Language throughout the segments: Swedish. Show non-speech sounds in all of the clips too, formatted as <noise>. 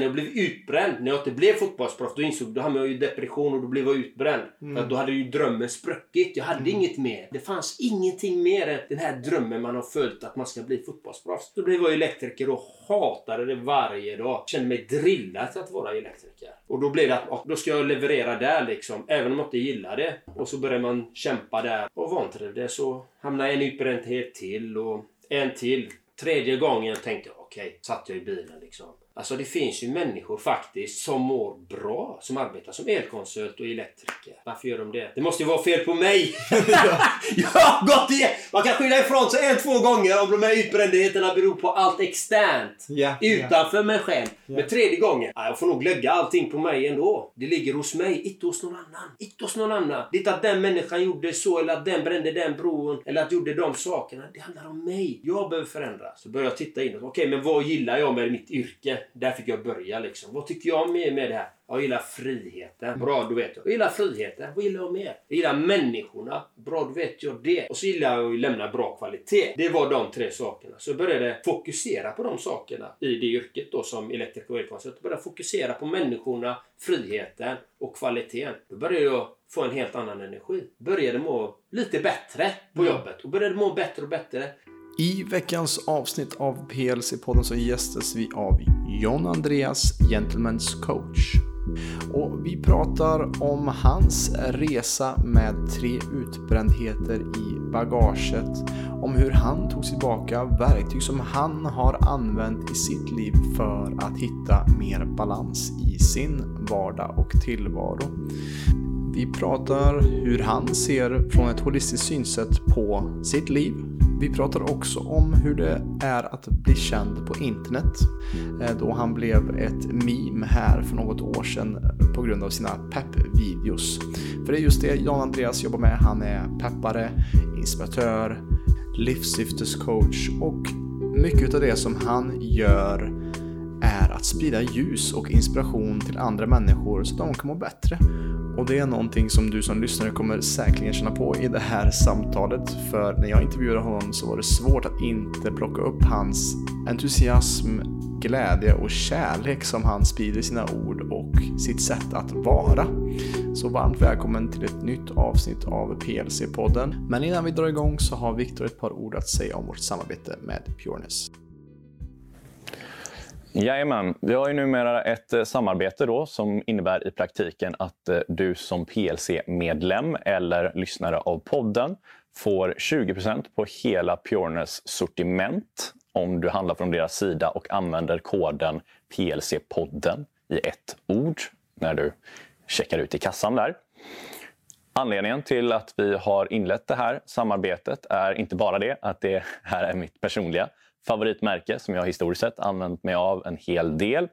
När jag blev utbränd, när jag inte blev fotbollsproffs, då insåg då hamnade jag i depression och då blev jag utbränd. Mm. För då hade ju drömmen spruckit. Jag hade inget mer. Det fanns ingenting mer än den här drömmen man har följt att man ska bli fotbollsproffs. Då blev jag elektriker och hatade det varje dag. Kände mig drillad att vara elektriker. Och då blev det att då ska jag leverera där liksom, även om jag inte gillar det. Och så börjar man kämpa där och vantrivdes så hamnade en utbrändhet till och en till. Tredje gången tänkte jag okej, satt jag i bilen liksom. Alltså det finns ju människor faktiskt som mår bra som arbetar som elkonsult och elektriker. Varför gör de det? Det måste ju vara fel på mig! <laughs> jag har gått igen! Man kan skylla ifrån sig en, två gånger om de här utbrändheterna beror på allt externt. Ja, Utanför mig själv. Ja. Men tredje gången, ja, jag får nog lägga allting på mig ändå. Det ligger hos mig, inte hos någon annan. Inte hos någon annan. Det är inte att den människan gjorde så eller att den brände den bron eller att gjorde de sakerna. Det handlar om mig. Jag behöver förändras. Så börjar jag titta inåt. Okej, men vad gillar jag med mitt yrke? Där fick jag börja liksom. Vad tycker jag med, med det här? Jag gillar friheten. Bra, då vet jag. Jag gillar friheten. Vad gillar jag mer? Jag gillar människorna. Bra, då vet jag det. Och så gillar jag att lämna bra kvalitet. Det var de tre sakerna. Så jag började fokusera på de sakerna i det yrket då som elektriker och elkonsult. Jag började fokusera på människorna, friheten och kvaliteten. Då började jag få en helt annan energi. Började må lite bättre på jobbet och började må bättre och bättre. I veckans avsnitt av PLC-podden så gästas vi av John Andreas, Gentlemen's coach. Och vi pratar om hans resa med tre utbrändheter i bagaget. Om hur han tog tillbaka verktyg som han har använt i sitt liv för att hitta mer balans i sin vardag och tillvaro. Vi pratar hur han ser från ett holistiskt synsätt på sitt liv. Vi pratar också om hur det är att bli känd på internet. Eh, då han blev ett meme här för något år sedan på grund av sina peppvideos. För det är just det Jan Andreas jobbar med. Han är peppare, inspiratör, livssyftescoach och mycket av det som han gör är att sprida ljus och inspiration till andra människor så att de kan må bättre. Och det är någonting som du som lyssnare kommer säkerligen känna på i det här samtalet. För när jag intervjuade honom så var det svårt att inte plocka upp hans entusiasm, glädje och kärlek som han sprider i sina ord och sitt sätt att vara. Så varmt välkommen till ett nytt avsnitt av PLC-podden. Men innan vi drar igång så har Viktor ett par ord att säga om vårt samarbete med Pureness. Jajamän, vi har ju numera ett eh, samarbete då som innebär i praktiken att eh, du som PLC-medlem eller lyssnare av podden får 20% på hela Pureness sortiment om du handlar från deras sida och använder koden PLC-podden i ett ord när du checkar ut i kassan där. Anledningen till att vi har inlett det här samarbetet är inte bara det att det här är mitt personliga favoritmärke som jag historiskt sett använt mig av en hel del.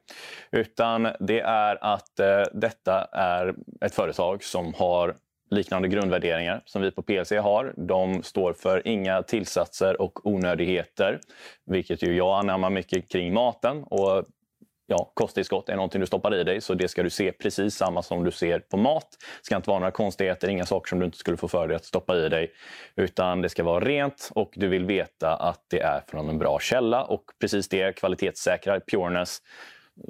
Utan det är att eh, detta är ett företag som har liknande grundvärderingar som vi på PLC har. De står för inga tillsatser och onödigheter, vilket ju jag anammar mycket kring maten. Och ja, kosttillskott är någonting du stoppar i dig så det ska du se precis samma som du ser på mat. Det ska inte vara några konstigheter, inga saker som du inte skulle få för dig att stoppa i dig. Utan det ska vara rent och du vill veta att det är från en bra källa och precis det kvalitetssäkrar Pureness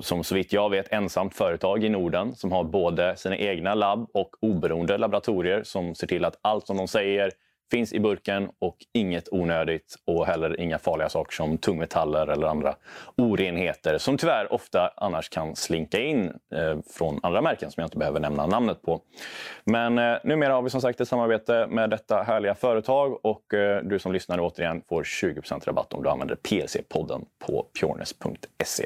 som så vitt jag vet ensamt företag i Norden som har både sina egna labb och oberoende laboratorier som ser till att allt som de säger finns i burken och inget onödigt och heller inga farliga saker som tungmetaller eller andra orenheter som tyvärr ofta annars kan slinka in eh, från andra märken som jag inte behöver nämna namnet på. Men eh, numera har vi som sagt ett samarbete med detta härliga företag och eh, du som lyssnar återigen får 20% rabatt om du använder PLC-podden på pureness.se.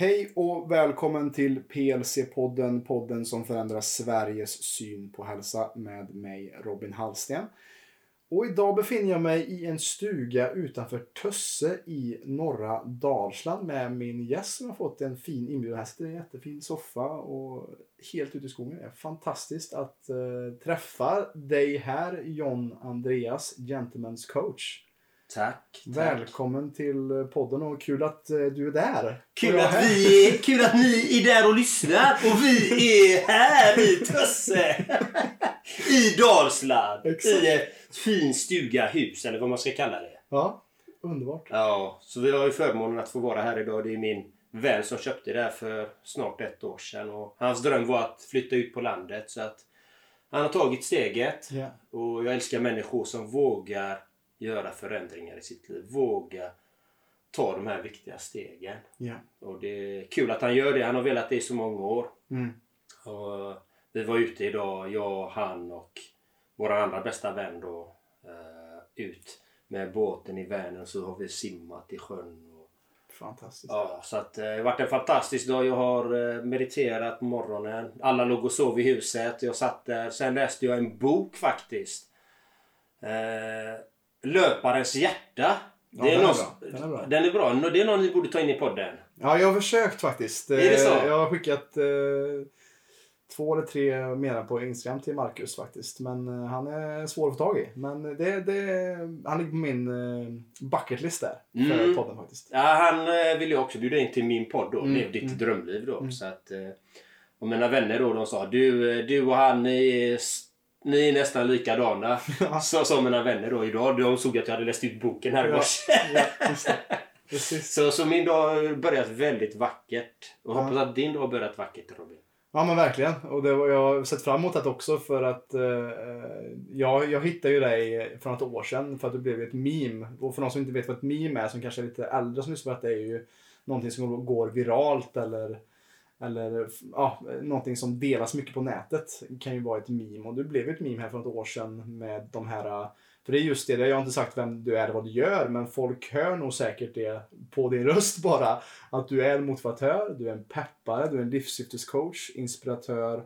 Hej och välkommen till PLC-podden, podden som förändrar Sveriges syn på hälsa med mig Robin Hallsten. Och idag befinner jag mig i en stuga utanför Tösse i norra Dalsland med min gäst som har fått en fin inbjudan. Här sitter en jättefin soffa och helt ute i skogen. Det är fantastiskt att eh, träffa dig här, John Andreas, Gentlemen's coach. Tack. tack. Välkommen till podden och kul att eh, du är där. Kul att, här. vi är, kul att ni är där och lyssnar och vi är här i Tösse. I Dalsland. Exakt. I ett fin stuga, hus eller vad man ska kalla det. Ja. underbart. Ja, så vi har ju förmånen att få vara här idag. Det är min vän som köpte det här för snart ett år sedan. Och hans dröm var att flytta ut på landet. Så att han har tagit steget. Ja. Och jag älskar människor som vågar göra förändringar i sitt liv. Våga ta de här viktiga stegen. Ja. Och det är kul att han gör det. Han har velat det i så många år. Mm. Och vi var ute idag, jag, han och vår andra bästa vän då. eh, ut med båten i Vänern så har vi simmat i sjön. Och, Fantastiskt. ja, så att, eh, det har varit en fantastisk dag. Jag har eh, mediterat på morgonen. Alla låg och sov i huset. Jag satt där. Sen läste jag en bok faktiskt. Eh, Löparens hjärta. Ja, är. Den är bra. Den är bra. Det är någon ni borde ta in i podden. Ja, jag har försökt faktiskt. Är det så? Eh, Jag har skickat eh, två eller tre mera på Instagram till Marcus faktiskt. Men eh, han är svår att få tag i. Men det, det, han ligger på min eh, bucketlist där. För Mm. podden faktiskt. Ja, han eh, vill ju också bjuda in till min podd då. Mm, Lev ditt mm. drömliv då. Mm. Så att, eh, och mina vänner då de sa du, du och han är, ni är nästan likadana. <laughs> Så sa mina vänner då idag. De såg att jag hade läst ut boken här i Ja. morse. ja. <laughs> Så, så min dag har börjat väldigt vackert. Och Ja. hoppas att din dag har börjat vackert Robin. Ja men verkligen. Och det jag har sett fram emot det också för att eh, jag, jag hittade ju dig för något år sedan för att du blev ett meme. Och för de som inte vet vad ett meme är, som kanske är lite äldre som lyssnar på detta, är ju någonting som går viralt eller eller ja, någonting som delas mycket på nätet kan ju vara ett meme. Och du blev ju ett meme här för något år sedan med de här äh, för det är just det, jag har inte sagt vem du är eller vad du gör, men folk hör nog säkert det på din röst bara. Att du är en motivatör, du är en peppare, du är en livssyftescoach, inspiratör eh,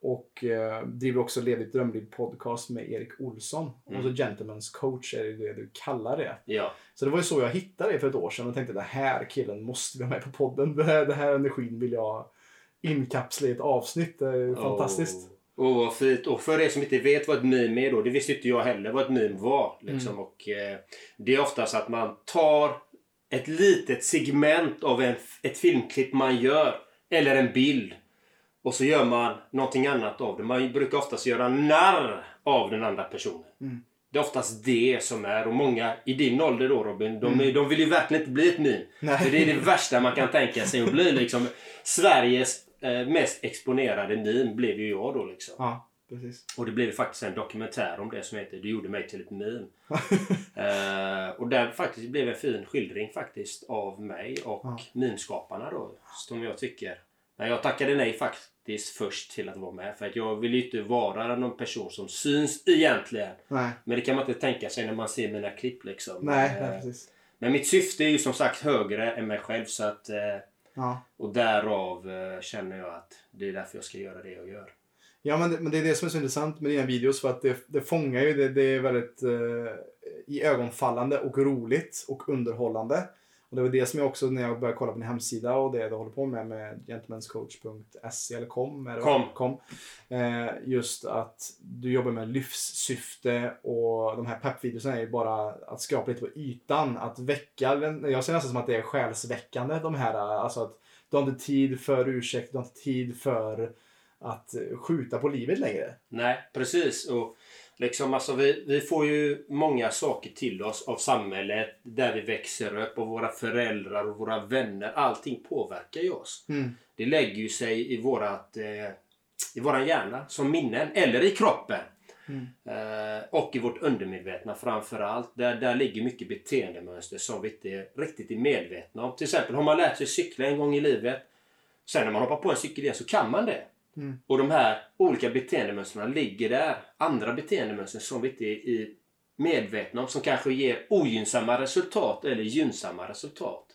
och eh, driver också Lev ditt drömliv podcast med Erik Olsson. Och så Gentlemen's coach är det du kallar det. Ja. Så det var ju så jag hittade det för ett år sedan och tänkte det här killen måste vi ha med på podden. Det här, det här energin vill jag inkapsla i ett avsnitt. Det är fantastiskt. Åh, Åh, vad fint. Och för er som inte vet vad ett meme är då. Det visste inte jag heller vad ett meme var. Liksom. Mm. Och, eh, det är oftast att man tar ett litet segment av en, ett filmklipp man gör. Eller en bild. Och så gör man någonting annat av det. Man brukar oftast göra narr av den andra personen. Mm. Det är oftast det som är. Och många i din ålder då Robin. De, är, de vill ju verkligen inte bli ett meme. Mm. Nej. För det är det värsta man kan tänka sig. Att bli liksom Sveriges eh, mest exponerade meme blev ju jag då liksom. Ja, precis. Och det blev faktiskt en dokumentär om det som heter Du gjorde mig till ett meme. <laughs> eh, och där faktiskt blev en fin skildring faktiskt av mig och Ja. meme-skaparna då. Som jag tycker. Men jag tackade nej faktiskt först till att vara med. För att jag vill ju inte vara någon person som syns egentligen. Nej, Men det kan man inte tänka sig när man ser mina klipp liksom. nej, Eh, nej precis. Men mitt syfte är ju som sagt högre än mig själv så att... Eh, Ja. och därav eh, känner jag att det är därför jag ska göra det jag gör. Ja, men det, men det är det som är så intressant med dina videos för att det, det fångar ju, det, det är väldigt eh, i ögonfallande och roligt och underhållande. Och det var det som jag också när jag började kolla på din hemsida och det du håller på med med gentlemanscoach.se eller com. Det Com. com. Eh, just att du jobbar med livssyfte och de här peppvideorna är ju bara att skrapa lite på ytan. Att väcka, jag ser nästan som att det är själsväckande de här. Alltså att du har inte tid för ursäkt, du har inte tid för att skjuta på livet längre. Nej, precis. Och liksom, alltså, vi, vi får ju många saker till oss av samhället där vi växer upp och våra föräldrar och våra vänner. Allting påverkar ju oss. Det lägger ju sig i, vårat, eh, i våran hjärna som minnen eller i kroppen. Mm. Eh, och i vårt undermedvetna framför allt. Där, där ligger mycket beteendemönster som vi inte riktigt är medvetna om. Till exempel har man lärt sig cykla en gång i livet. Sen när man hoppar på en cykel igen så kan man det. Mm. Och de här olika beteendemönstren ligger där. Andra beteendemönster som vi inte är medvetna om som kanske ger ogynnsamma resultat eller gynnsamma resultat.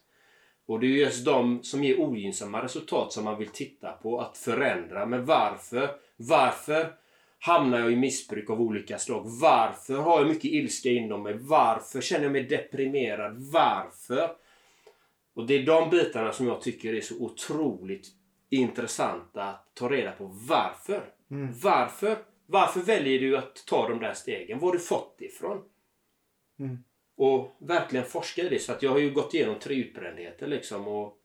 Och det är just de som ger ogynnsamma resultat som man vill titta på att förändra. Men varför? Varför hamnar jag i missbruk av olika slag? Varför har jag mycket ilska inom mig? Varför känner jag mig deprimerad? Varför? Och det är de bitarna som jag tycker är så otroligt intressanta att ta reda på. Varför? Mm. Varför? Varför väljer du att ta de där stegen? Var har du fått det ifrån? Mm. Och verkligen forska i det. Så att jag har ju gått igenom tre utbrändheter liksom. Och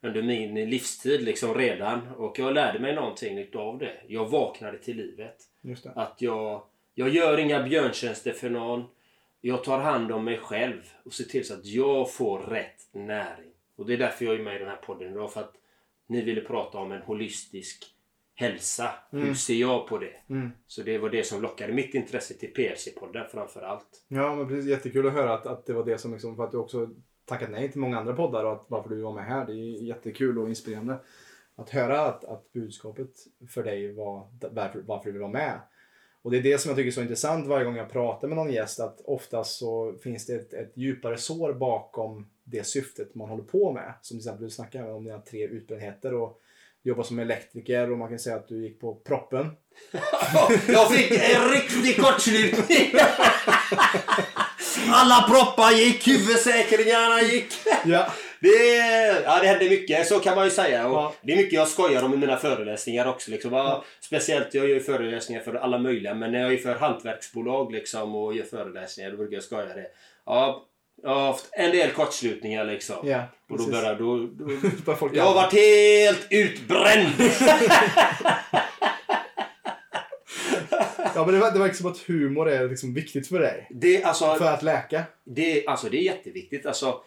under min livstid liksom redan. Och jag lärde mig någonting utav det. Jag vaknade till livet. Att jag, jag gör inga björntjänster för någon. jag tar hand om mig själv och ser till så att jag får rätt näring. Och det är därför jag är med i den här podden idag. För att ni ville prata om en holistisk hälsa. Hur ser jag på det? Mm. Så det var det som lockade mitt intresse till PLC-podden framför allt. Ja, men precis. Jättekul att höra att, att det var det som liksom, för att du också tackat nej till många andra poddar och att varför du var med här. Det är jättekul och inspirerande att höra att, att budskapet för dig var varför, varför du vill vara med. Och det är det som jag tycker är så intressant varje gång jag pratar med någon gäst att oftast så finns det ett, ett djupare sår bakom det syftet man håller på med. Som till exempel du snackar om dina tre utbrändheter och jobbar som elektriker och man kan säga att du gick på proppen. <laughs> Jag fick en riktig kortslutning! <laughs> Alla proppar gick, huvudsäkringarna gick. Ja. Det, ja, det hände mycket, så kan man ju säga. Och Ja. Det är mycket jag skojar om i mina föreläsningar också. Liksom. Ja, Speciellt, jag gör föreläsningar för alla möjliga, men när jag är för hantverksbolag liksom, och gör föreläsningar, då brukar jag skoja det. Ja, jag har haft en del kortslutningar liksom. Ja, och då börjar, då, då, <laughs> jag har varit helt utbränd! <laughs> <laughs> Ja, men det, det verkar som att humor är liksom viktigt för dig. Det, alltså, För att läka. Det, alltså, det är jätteviktigt. Alltså,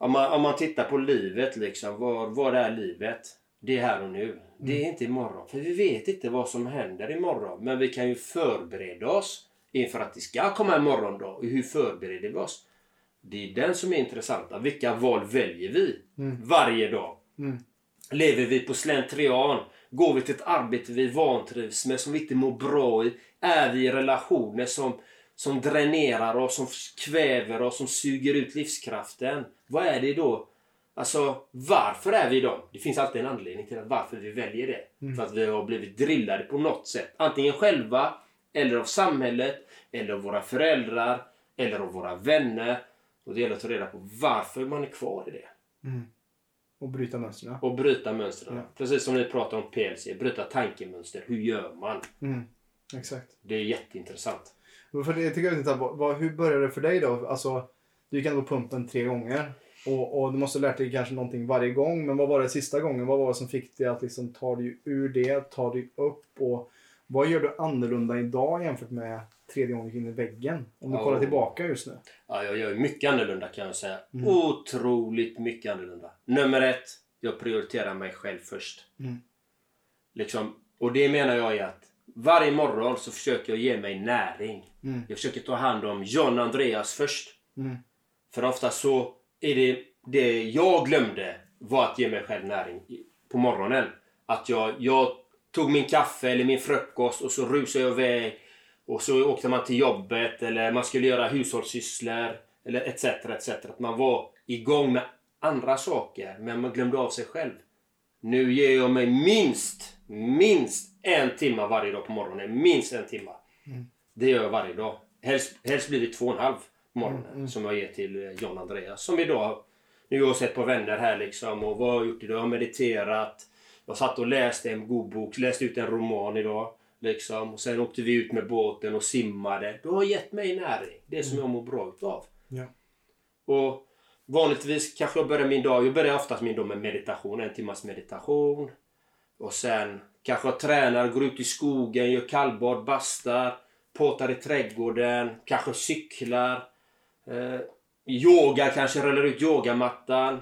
om, man, om man tittar på livet, liksom, vad, vad är livet? Det är här och nu. Det är inte imorgon. För vi vet inte vad som händer imorgon. Men vi kan ju förbereda oss inför att det ska komma en morgondag. Och hur förbereder vi oss? Det är den som är intressanta. Vilka val väljer vi varje dag? Mm. Lever vi på slentrian? Går vi till ett arbete vi vantrivs med, som vi inte mår bra i? Är vi i relationer som, som dränerar oss, som kväver oss, som suger ut livskraften? Vad är det då? Alltså, varför är vi dem? Det finns alltid en anledning till att varför vi väljer det. För att vi har blivit drillade på något sätt. Antingen själva, eller av samhället, eller av våra föräldrar, eller av våra vänner. Och det gäller att ta reda på varför man är kvar i det. Och bryta mönstren. Och bryta mönstren. Ja. Precis som ni pratar om PLC. Bryta tankemönster. Hur gör man? Mm. Exakt. Det är jätteintressant. För det, tycker jag. Vad, vad, hur började det för dig då? Alltså, du gick ändå på pumpen tre gånger. Och, och du måste ha lärt dig kanske någonting varje gång. Men vad var det sista gången? Vad var det som fick dig att liksom ta dig ur det? Ta dig upp? Och vad gör du annorlunda idag jämfört med tredje gången du gick in i väggen? Om du Ja. kollar tillbaka just nu. Ja, jag gör mycket annorlunda kan jag säga. Mm. Otroligt mycket annorlunda. Nummer ett. Jag prioriterar mig själv först. Mm. Liksom, och det menar jag är att varje morgon så försöker jag ge mig näring. Mm. Jag försöker ta hand om John Andreas först. Mm. För ofta så är det det jag glömde var att ge mig själv näring på morgonen. Att jag, jag tog min kaffe eller min frukost och så rusade jag iväg. Och så åkte man till jobbet eller man skulle göra hushållssysslor. Eller etc. etc. Att man var igång med andra saker men man glömde av sig själv. Nu ger jag mig minst, minst en timme varje dag på morgonen. Minst en timme. Det gör jag varje dag. Helst, helst blir det två och en halv på morgonen som jag ger till eh, John Andreas. Som idag. Nu har jag sett på vänner här liksom. Och vad har jag gjort idag? Jag har mediterat. Jag satt och läste en god bok. Läste ut en roman idag. Liksom. Och sen åkte vi ut med båten och simmade. Det har gett mig näring. Det som jag mår bra utav. Ja. Och vanligtvis kanske jag börjar min dag, jag börjar oftast min dag med meditation, en timmas meditation. Och sen kanske jag tränar, går ut i skogen, gör kallbad, bastar, påtar i trädgården, kanske cyklar. Eh, yoga, kanske rullar ut yogamattan.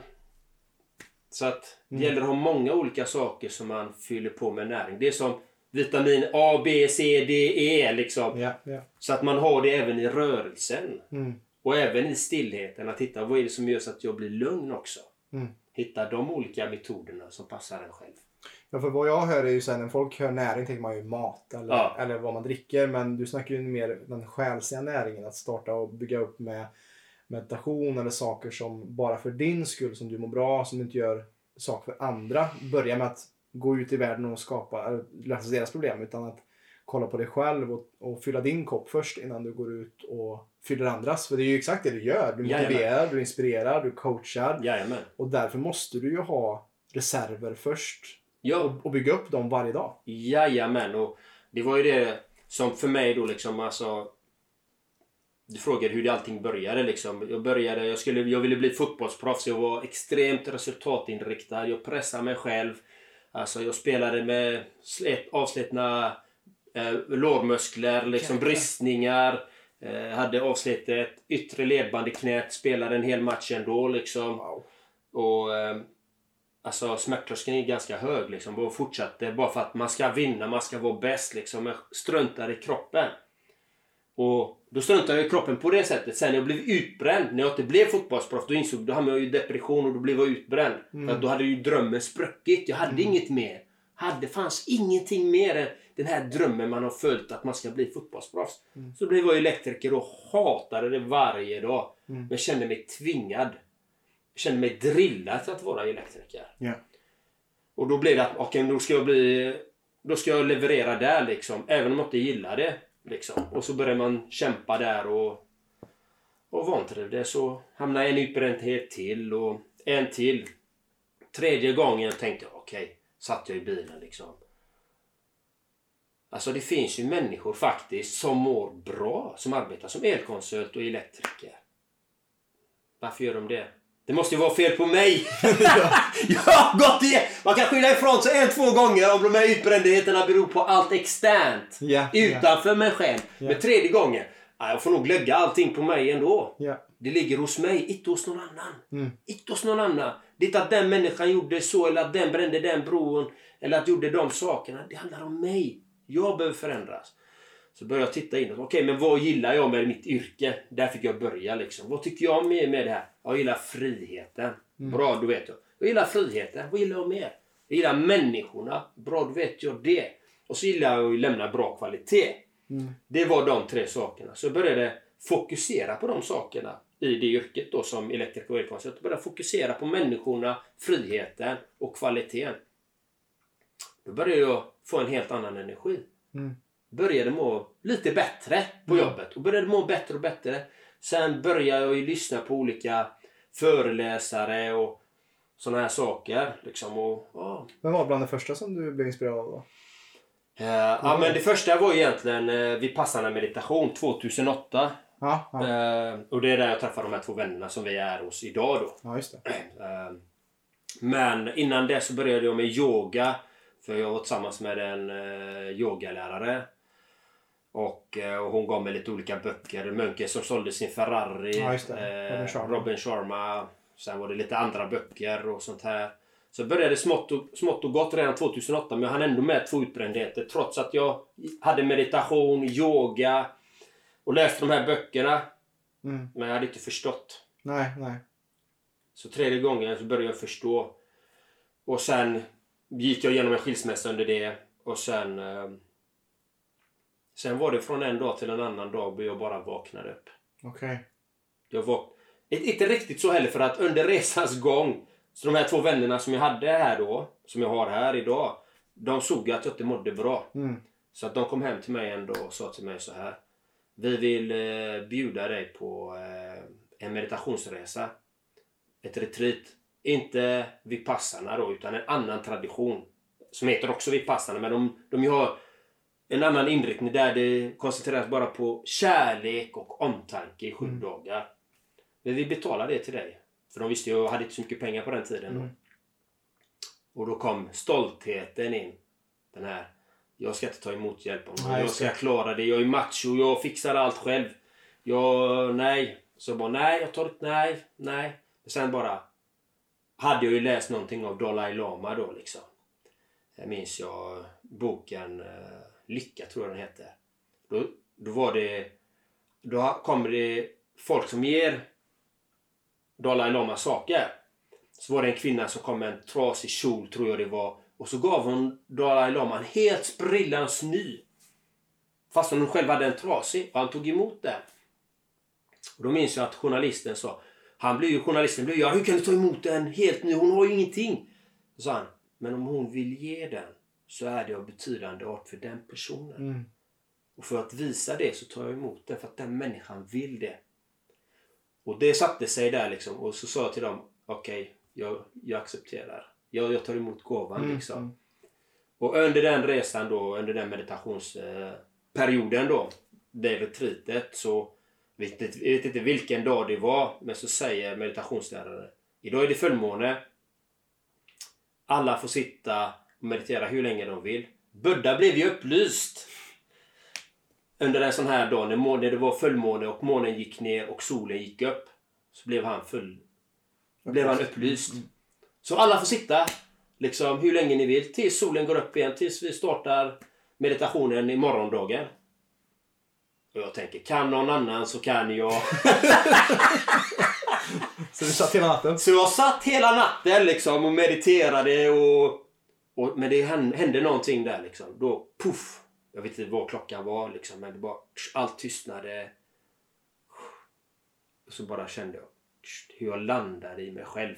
Så att det gäller att ha många olika saker som man fyller på med näring. Det är som vitamin A, B, C, D, E liksom. Ja, ja. Så att man har det även i rörelsen. Mm. Och även i stillheten. Att hitta vad är det som gör så att jag blir lugn också. Mm. Hitta de olika metoderna som passar en själv. Ja, för vad jag hör är ju sen när folk hör näring tänker man ju mat eller, Ja. eller vad man dricker. Men du snackar ju mer den själsliga näringen. Att starta och bygga upp med meditation eller saker som bara för din skull som du mår bra, som du inte gör saker för andra. Börja med att gå ut i världen och skapa, eller lösa deras problem. Utan att kolla på dig själv och, och fylla din kopp först innan du går ut och fyller andras. För det är ju exakt det du gör. Du Jajamän. motiverar, du inspirerar, du coachar. Jajamän. Och därför måste du ju ha reserver först Ja, och, och bygga upp dem varje dag. jajamän. Och det var ju det som för mig då liksom alltså. Du frågade hur det allting började liksom. Jag började, jag, skulle, jag ville bli fotbollsproffs. Jag var extremt resultatinriktad. Jag pressade mig själv. Alltså jag spelade med slet, avslitna eh, lårmuskler, liksom Jäklar. bristningar. Eh, hade avsnittet yttre ledband i knät, spelade en hel match ändå liksom. Wow. Och eh, alltså smärttröskeln är ganska hög liksom. Och fortsatte bara för att man ska vinna, man ska vara bäst liksom. Jag struntar i kroppen. Och då struntade jag i kroppen på det sättet. Sen jag blev utbränd, när jag inte blev fotbollsproffs, då insåg då hamnade jag i depression och då blev jag utbränd. För att då hade ju drömmen spruckit. Jag hade inget mer. Hade, fanns ingenting mer än den här drömmen man har följt att man ska bli fotbollsproffs. Så blev jag elektriker och hatade det varje dag. Men kände mig tvingad. Kände mig drillad till att vara elektriker. Ja. Och då blev det att okej, då ska jag bli... Då ska jag leverera där liksom. Även om jag inte gillar det. Liksom. Och så börjar man kämpa där och... Och vantrivdes och hamnade en utbrändhet till och en till. Tredje gången tänkte jag okej, satt jag i bilen liksom. Alltså det finns ju människor faktiskt som mår bra som arbetar som elkonsult och elektriker. Varför gör de det? Det måste ju vara fel på mig! <laughs> jag har gått igen! Man kan skylla ifrån sig en, två gånger om de här utbrändheterna beror på allt externt. Ja, utanför mig själv. Ja. Men tredje gången, ja, jag får nog lägga allting på mig ändå. Ja. Det ligger hos mig, inte hos någon annan. Mm. Inte hos någon annan. Det är inte att den människan gjorde så eller att den brände den bron. Eller att gjorde de sakerna. Det handlar om mig. Jag behöver förändras. Så började jag titta inåt. Okej, men vad gillar jag med mitt yrke? Där fick jag börja liksom. Vad tycker jag med, med det här? Jag gillar friheten. Bra, då vet jag. Jag gillar friheten. Vad gillar jag mer? Jag gillar människorna. Bra, då vet jag det. Och så gillar jag att lämna bra kvalitet. Det var de tre sakerna. Så jag började fokusera på de sakerna i det yrket då som elektriker och elkonsult. Jag började fokusera på människorna, friheten och kvaliteten. Då började jag få en helt annan energi. Mm. Började må lite bättre på jobbet och började må bättre och bättre. Sen började jag ju lyssna på olika föreläsare och sådana här saker. Liksom, och, ja, Vem var bland det första som du blev inspirerad av då? Eh, ja, men det första var egentligen uh, Vipassana meditation 2008. Ja, ja. Eh, och det är där jag träffar de här två vännerna som vi är hos idag då. ja just men innan det så började jag med yoga. För jag var tillsammans med en uh, yogalärare. Och, eh, och hon gav mig lite olika böcker. Munken som sålde sin Ferrari. Ja, eh, Robin Sharma. Robin Sharma. Sen var det lite andra böcker och sånt här. Så jag började smått och, smått och gott redan 2008 men jag hann ändå med två utbrändheter trots att jag hade meditation, yoga och läste de här böckerna. Mm. Men jag hade inte förstått. Nej, nej. Så tredje gången så började jag förstå. Och sen gick jag igenom en skilsmässa under det. Och sen... Sen var det från en dag till en annan dag och jag bara vaknade upp. Okej. Jag var inte riktigt så heller för att under resans gång så de här två vännerna som jag hade här då, som jag har här idag. De såg att jag inte mådde bra. Mm. Så att de kom hem till mig ändå och sa till mig så här. Vi vill eh, bjuda dig på eh, en meditationsresa. Ett retreat. Inte Vipassana då, utan en annan tradition. Som heter också Vipassana, men de, de har en annan inriktning där det koncentreras bara på kärlek och omtanke i sju Mm. dagar. Men vi betalar det till dig. För de visste ju, jag hade inte så mycket pengar på den tiden då. Mm. Och då kom stoltheten in. Den här, jag ska inte ta emot hjälp. Om Nej, jag ska det. klara det. Jag är macho, jag fixar allt själv. Jag, nej. Så bara, nej, jag tar det, nej, nej. Sen bara hade jag ju läst någonting av Dalai Lama då liksom. Jag minns jag boken eh, Lycka tror jag den heter. Då, då var det, då kommer det folk som ger Dalai Lama saker. Så var det en kvinna som kom med en trasig kjol tror jag det var. Och så gav hon Dalai Lama en helt sprillans ny. Fast hon själv hade en trasig. Och han tog emot den. Och då minns jag att journalisten sa. Han blev ju, journalisten blev ju, ja hur kan du ta emot en helt ny? Hon har ju ingenting. Så sa han. Men om hon vill ge den så är det av betydande art för den personen. Mm. Och för att visa det så tar jag emot det för att den människan vill det. Och det satte sig där liksom. Och så sa jag till dem, okej, jag, jag accepterar. Jag, jag tar emot gåvan Mm, liksom. mm. Och under den resan då, under den meditationsperioden då, det retreatet så vet jag vet inte vilken dag det var, men så säger meditationsläraren Idag är det fullmåne. Alla får sitta meditera hur länge de vill. Buddha blev ju upplyst. under en sån här dag när det var fullmåne och månen gick ner och solen gick upp. Så blev han full... Blev han upplyst. Så alla får sitta liksom hur länge ni vill tills solen går upp igen. Tills vi startar meditationen i morgondagen. Och jag tänker, kan någon annan så kan jag. <laughs> Så du satt hela natten? Så jag satt hela natten liksom och mediterade och... och men det hände, någonting där liksom. Då, puff! Jag vet inte vad klockan var liksom, men det bara... Allt tystnade. Och så bara kände jag hur jag landade i mig själv.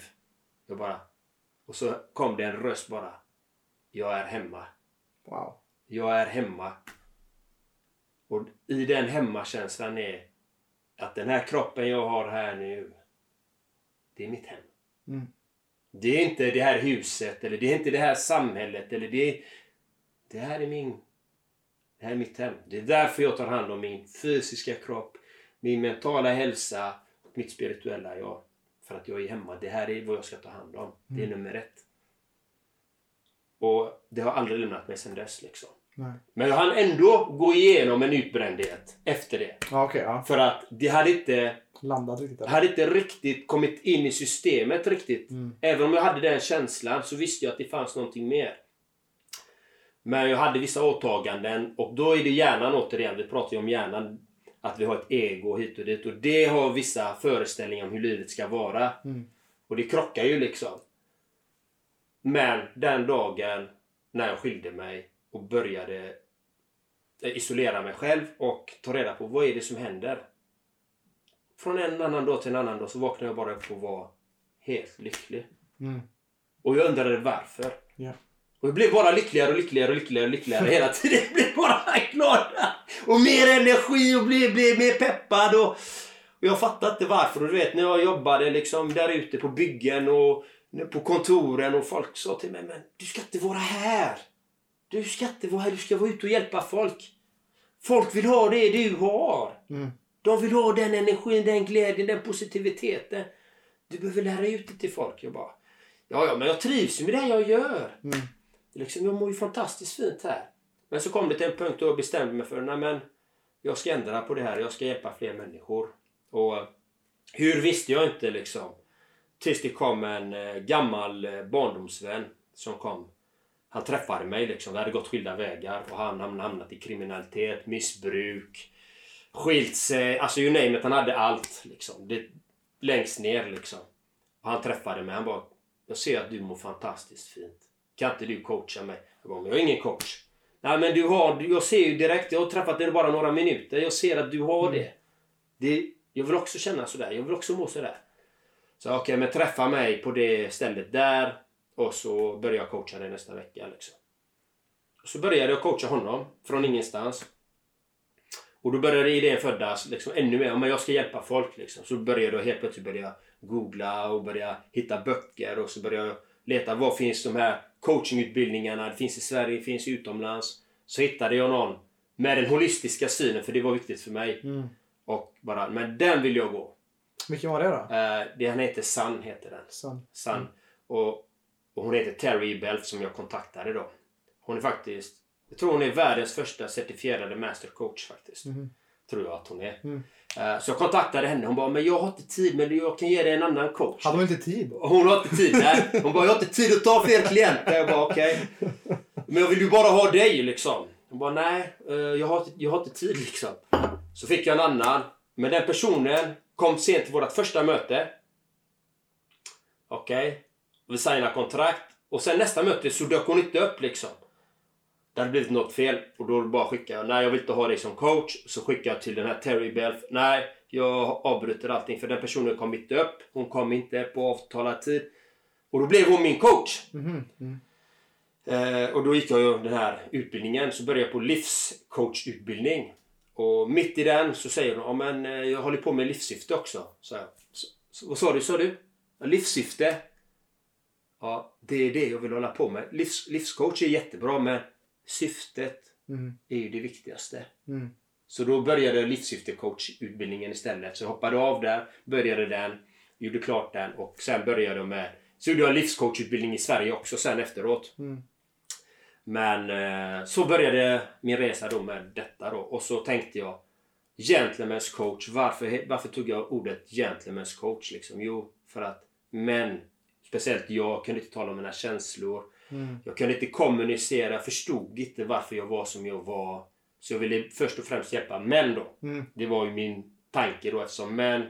Jag bara... Och så kom det en röst bara. Jag är hemma. Wow. Jag är hemma. Och i den hemmakänslan är att den här kroppen jag har här nu, det är mitt hem. Mm. Det är inte det här huset eller det är inte det här samhället eller det är... Det här är min... Det här är mitt hem. Det är därför jag tar hand om min fysiska kropp, min mentala hälsa och mitt spirituella jag. För att jag är hemma. Det här är vad jag ska ta hand om. Det är nummer ett. Och det har aldrig lämnat mig sedan dess liksom. Nej. Men hann ändå gå igenom en utbrändhet efter det. Ja, okej. ja. För att det hade inte, Landat riktigt. eller? hade inte riktigt kommit in i systemet riktigt. Mm. Även om jag hade den känslan så visste jag att det fanns någonting mer. Men jag hade vissa åtaganden och då är det hjärnan återigen. Vi pratar ju om hjärnan. Att vi har ett ego hit och dit. Och det har vissa föreställningar om hur livet ska vara. Mm. Och det krockar ju liksom. Men den dagen när jag skilde mig och började eh, isolera mig själv och ta reda på vad är det som händer. Från en annan dag till en annan dag så vaknade jag bara upp och var helt lycklig. Mm. Och jag undrade varför. Ja. Och jag blev bara lyckligare och lyckligare och lyckligare och lyckligare hela <laughs> tiden. Jag blev bara glad. Och mer energi och blev, blev mer peppad. Och, och jag fattade inte varför. Och du vet när jag jobbade liksom där ute på byggen och på kontoren och folk sa till mig men du ska inte vara här. Du ska inte vara här. Du ska vara ute och hjälpa folk. Folk vill ha det du har. Mm. De vill ha den energin, den glädjen, den positiviteten. Du behöver lära ut det till folk. Jag bara, ja, ja, men jag trivs ju med det jag gör. Mm. Liksom, jag mår ju fantastiskt fint här. Men så kom det till en punkt då jag bestämde mig för, nej men, jag ska ändra på det här. Jag ska hjälpa fler människor. Och eh, hur visste jag inte liksom. Tills det kom en eh, gammal eh, barndomsvän som kom. Han träffade mig liksom. Vi hade gått skilda vägar och han hade hamnat i kriminalitet, missbruk, skilt sig. Alltså you name it. Han hade allt liksom. Det, längst ner liksom. Och han träffade mig. Han bara, jag ser att du mår fantastiskt fint. Kan inte du coacha mig? Jag bara, jag är ingen coach. Nej men du har, jag ser ju direkt, jag har träffat dig bara några minuter. Jag ser att du har det. det jag vill också känna sådär. Jag vill också må sådär. Så okej, men träffa mig på det stället där. Och så börjar jag coacha dig nästa vecka. Liksom. Så började jag coacha honom från ingenstans. Och då började idén föddas liksom, ännu mer. Men jag ska hjälpa folk. Liksom. Så började jag helt plötsligt börja googla och börja hitta böcker. Och så började jag leta. Var finns de här coachingutbildningarna? Det finns i Sverige, det finns utomlands. Så hittade jag någon med den holistiska synen. För det var viktigt för mig. Mm. Och bara, men den vill jag gå. Vilken var det då? Eh, det, han heter Sun, heter den. Sun. Sun. Och, och hon heter Terry Belf som jag kontaktade då. Hon är faktiskt, jag tror hon är världens första certifierade mastercoach faktiskt. Mhm. Tror jag att hon är. Mm. Eh, så jag kontaktade henne. Hon bara, men jag har inte tid men jag kan ge dig en annan coach. Hade de inte tid? Hon har inte tid. Nej. Hon bara, jag har inte tid att ta fler klienter. Jag bara, okej. Men jag vill ju bara ha dig liksom. Hon bara, nej. eh, Jag har, jag har inte tid liksom. Så fick jag en annan. Men den personen kom sent till vårt första möte. Okej. Vi signade kontrakt. Och sen nästa möte så dök hon inte upp liksom. Det hade blivit något fel. Och då bara skickade jag, nej jag vill inte ha dig som coach. Så skickade jag till den här Terry Belf. Nej, jag avbryter allting för den personen kom inte upp. Hon kom inte på avtalad tid. Och då blev hon min coach. Mhm. Mm. Eh, och då gick jag ju den här utbildningen. Så började jag på livscoachutbildning. Och mitt i den så säger de, ja men eh, jag håller på med livssyfte också. Så, så, så, vad sa du, sa du? Livssyfte? Ja, det är det jag vill hålla på med. Livs, livscoach är jättebra men syftet Mm. är ju det viktigaste. Mm. Så då började livssyftecoachutbildningen istället. Så jag hoppade av där, började den, gjorde klart den och sen började jag med... Så gjorde jag livscoachutbildning i Sverige också sen efteråt. Mm. Men eh, så började min resa då med detta då. Och så tänkte jag Gentlemen's coach. Varför, varför tog jag ordet gentlemen's coach? Liksom? Jo, för att män, speciellt jag, kunde inte tala om mina känslor. Mm. Jag kunde inte kommunicera, förstod inte varför jag var som jag var. Så jag ville först och främst hjälpa män då. Mm. Det var ju min tanke då eftersom män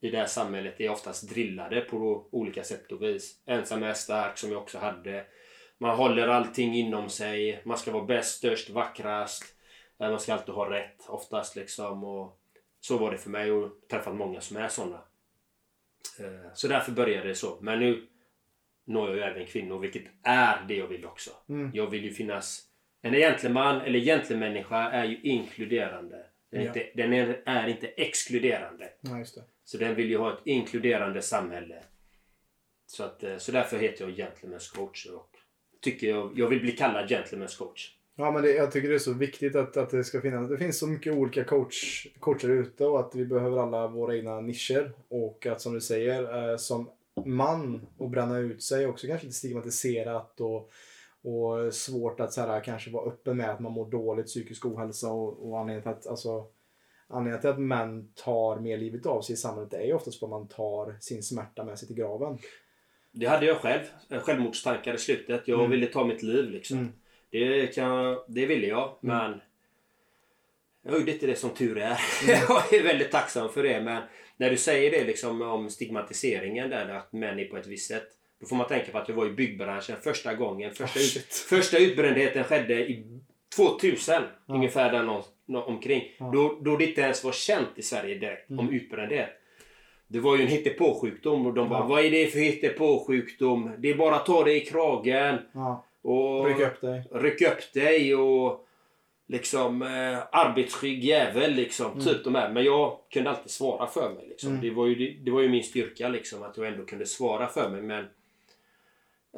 i det här samhället är oftast drillade på olika sätt och vis. Ensam är stark som jag också hade. Man håller allting inom sig. Man ska vara bäst, störst, vackrast. Eh, Man ska alltid ha rätt oftast liksom. Och så var det för mig och träffat många som är sådana. Eh, Så därför började det så. Men nu når jag ju även kvinnor vilket är det jag vill också. Mm. Jag vill ju finnas... En gentleman eller gentlemänniska är ju inkluderande. Den, är Ja. inte, den är, är inte exkluderande. Ja. Så den vill ju ha ett inkluderande samhälle. Så, att, eh, så därför heter jag Gentlemen's coach. Och tycker jag, jag vill bli kallad Gentlemen's coach. Ja, men det, jag tycker det är så viktigt att, att det ska finnas. Det finns så mycket olika coach, coacher ute och att vi behöver alla våra egna nischer. Och att som du säger, eh, som man och bränna ut sig också kanske lite stigmatiserat och, och svårt att så här, kanske vara öppen med att man mår dåligt, psykisk ohälsa och, och anledningen till att alltså, Anledningen till att män tar mer livet av sig i samhället är ju oftast för att man tar sin smärta med sig till graven. Det hade jag själv. Självmordstankar i slutet. Jag Mm. ville ta mitt liv liksom. Mm. Det, kan, det ville jag. Men jag gjorde inte det som tur är. <laughs> jag är väldigt tacksam för det. Men när du säger det liksom om stigmatiseringen där att män är på ett visst sätt. Då får man tänka på att jag var i byggbranschen första gången. Första, Oh, ut, <laughs> första utbrändheten skedde i 2000. Ja. Ungefär där någon, omkring. Ja. Då, då det inte ens var känt i Sverige direkt Mm. om utbrändhet. Det var ju en hittepåsjukdom och de bara Ja. Vad är det för hittepåsjukdom? Det är bara att ta det i kragen Ja, och ryck upp dig. ryck upp dig och liksom eh, arbetsskygg jävel liksom. Mm. Typ de här. Men jag kunde alltid svara för mig. Liksom. Mm. Det, var ju, det, det var ju min styrka liksom att jag ändå kunde svara för mig. Men,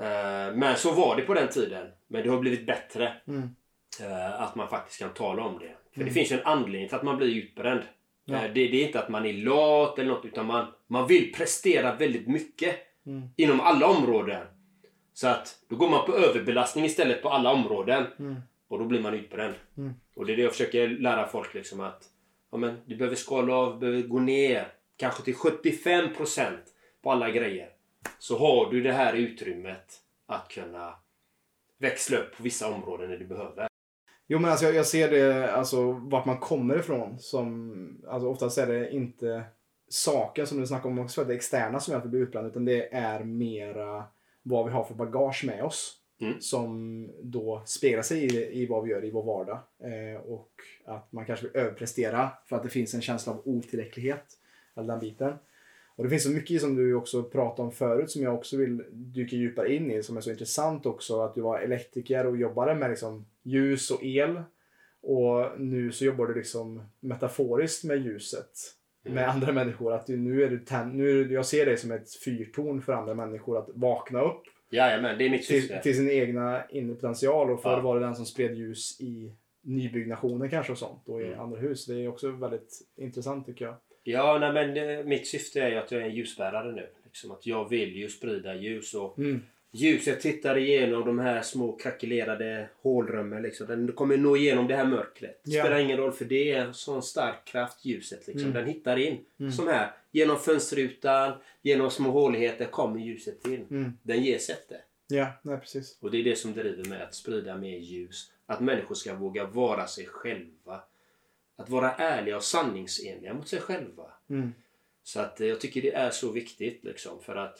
eh, men så var det på den tiden. Men det har blivit bättre. Mm. Eh, att man faktiskt kan tala om det. För Mm. det finns ju en anledning till att man blir utbränd. Ja. Eh, det, det är inte att man är lat eller något utan man, man vill prestera väldigt mycket Mm. inom alla områden. Så att då går man på överbelastning istället på alla områden. Och då blir man utbränd. Mm. Och det är det jag försöker lära folk liksom att ja, men, du behöver skala av, du behöver gå ner kanske till 75% på alla grejer. Så har du det här utrymmet att kunna växla upp på vissa områden när du behöver. Jo men alltså jag, jag ser det, alltså vart man kommer ifrån. Som, alltså oftast är det inte saken som du snackar om också, det externa som gör att vi blir utbränd. Utan det är mera vad vi har för bagage med oss. Mm. Som då speglar sig i, i vad vi gör i vår vardag. Eh, och att man kanske vill överprestera för att det finns en känsla av otillräcklighet. Eller den biten. Och det finns så mycket som du också pratade om förut som jag också vill dyka djupare in i. Som är så intressant också. Att du var elektriker och jobbade med liksom ljus och el. Och nu så jobbar du liksom metaforiskt med ljuset. Mm. Med andra människor. Att du, nu är du tänd, nu, är du- jag ser dig som ett fyrtorn för andra människor. Att vakna upp Jajamän, det är mitt till, syfte. till sin egna inre potential. Och förr Ja. var det den som spred ljus i nybyggnationer kanske och sånt. Och i Mm. andra hus. Det är också väldigt intressant tycker jag. Ja, nej, men eh, mitt syfte är ju att jag är en ljusbärare nu. Liksom att jag vill ju sprida ljus och Mm. ljuset tittar igenom de här små krackelerade hålrummen. Liksom. Den kommer nå igenom det här mörkret. Det Ja. spelar ingen roll för det är en sån stark kraft ljuset. Liksom. Mm. Den hittar in. Mm. Som här. Genom fönsterrutan, genom små håligheter kommer ljuset in. Mm. Den ger sättet. Ja, nej precis. Och det är det som driver mig att sprida mer ljus. Att människor ska våga vara sig själva. Att vara ärliga och sanningsenliga mot sig själva. Mm. Så att eh, jag tycker det är så viktigt liksom för att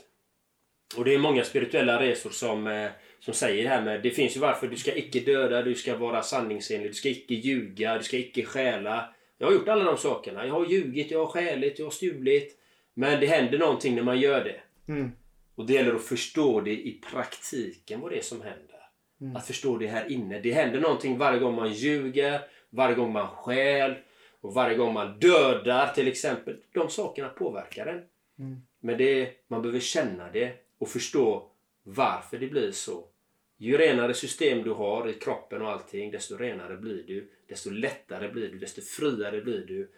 och det är många spirituella resor som, eh, som säger det här med det finns ju varför du ska icke döda, du ska vara sanningsenlig, du ska icke ljuga, du ska icke stjäla. Jag har gjort alla de sakerna. Jag har ljugit, jag har stjälit, jag har stulit. Men det händer någonting när man gör det. Mm. Och det gäller att förstå det i praktiken vad det är som händer. Mm. Att förstå det här inne. Det händer någonting varje gång man ljuger, varje gång man stjäl och varje gång man dödar till exempel. De sakerna påverkar en. Mm. Men det, man behöver känna det och förstå varför det blir så. Ju renare system du har i kroppen och allting, desto renare blir du. Desto lättare blir du, desto friare blir du.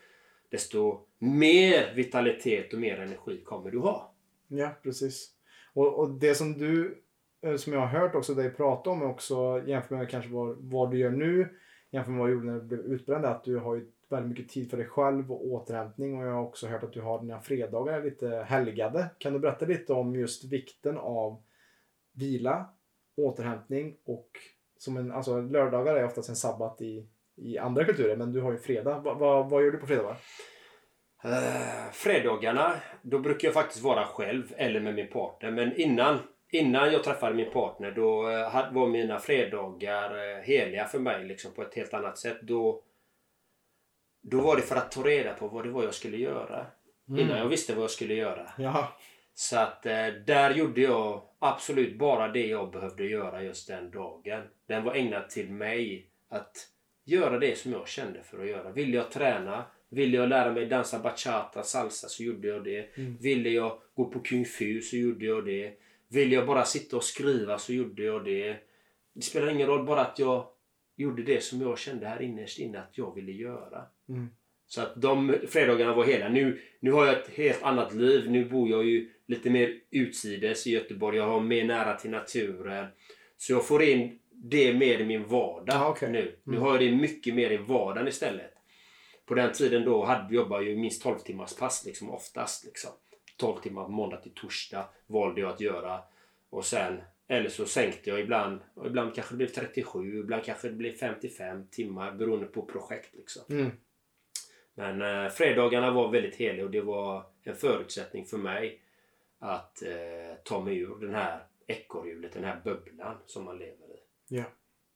Desto mer vitalitet och mer energi kommer du ha. Ja, precis. Och, och det som du eh, som jag har hört också dig prata om också jämfört med kanske vad, vad du gör nu jämfört med vad du gjorde när du blev utbränd att du har ju väldigt mycket tid för dig själv och återhämtning och jag har också hört att du har dina fredagar lite helgade. Kan du berätta lite om just vikten av vila, återhämtning och som en, alltså lördagar är oftast en sabbat i, i andra kulturer men du har ju fredag. Va, va, vad gör du på fredagar? Uh, fredagarna, då brukar jag faktiskt vara själv eller med min partner. Men innan, innan jag träffade min partner då uh, var mina fredagar uh, heliga för mig liksom, på ett helt annat sätt. Då, då var det för att ta reda på vad det var jag skulle göra. Mm. Innan jag visste vad jag skulle göra. Ja. Så att där gjorde jag absolut bara det jag behövde göra just den dagen. Den var ägnad till mig. Att göra det som jag kände för att göra. Ville jag träna Ville jag lära mig dansa bachata, salsa så gjorde jag det. Mm. Ville jag gå på kung fu så gjorde jag det. Ville jag bara sitta och skriva så gjorde jag det. Det spelar ingen roll, bara att jag gjorde det som jag kände här innerst inne att jag ville göra. Mm. Så att de fredagarna var hela. Nu, nu har jag ett helt annat liv. Nu bor jag ju lite mer utsides i Göteborg. Jag har mer nära till naturen. Så jag får in det mer i min vardag ah, okay. nu. Mm. Nu har jag det mycket mer i vardagen istället på den tiden då hade, jobbade jag ju minst 12 timmars pass liksom oftast. Liksom. 12 timmar måndag till torsdag valde jag att göra. Och sen, eller så sänkte jag ibland. Och ibland kanske det blev 37, ibland kanske det blev 55 timmar beroende på projekt. Liksom. Mm. Men eh, fredagarna var väldigt heliga och det var en förutsättning för mig att eh, ta mig ur den här ekorrhjulet, den här bubblan som man lever i. Ja.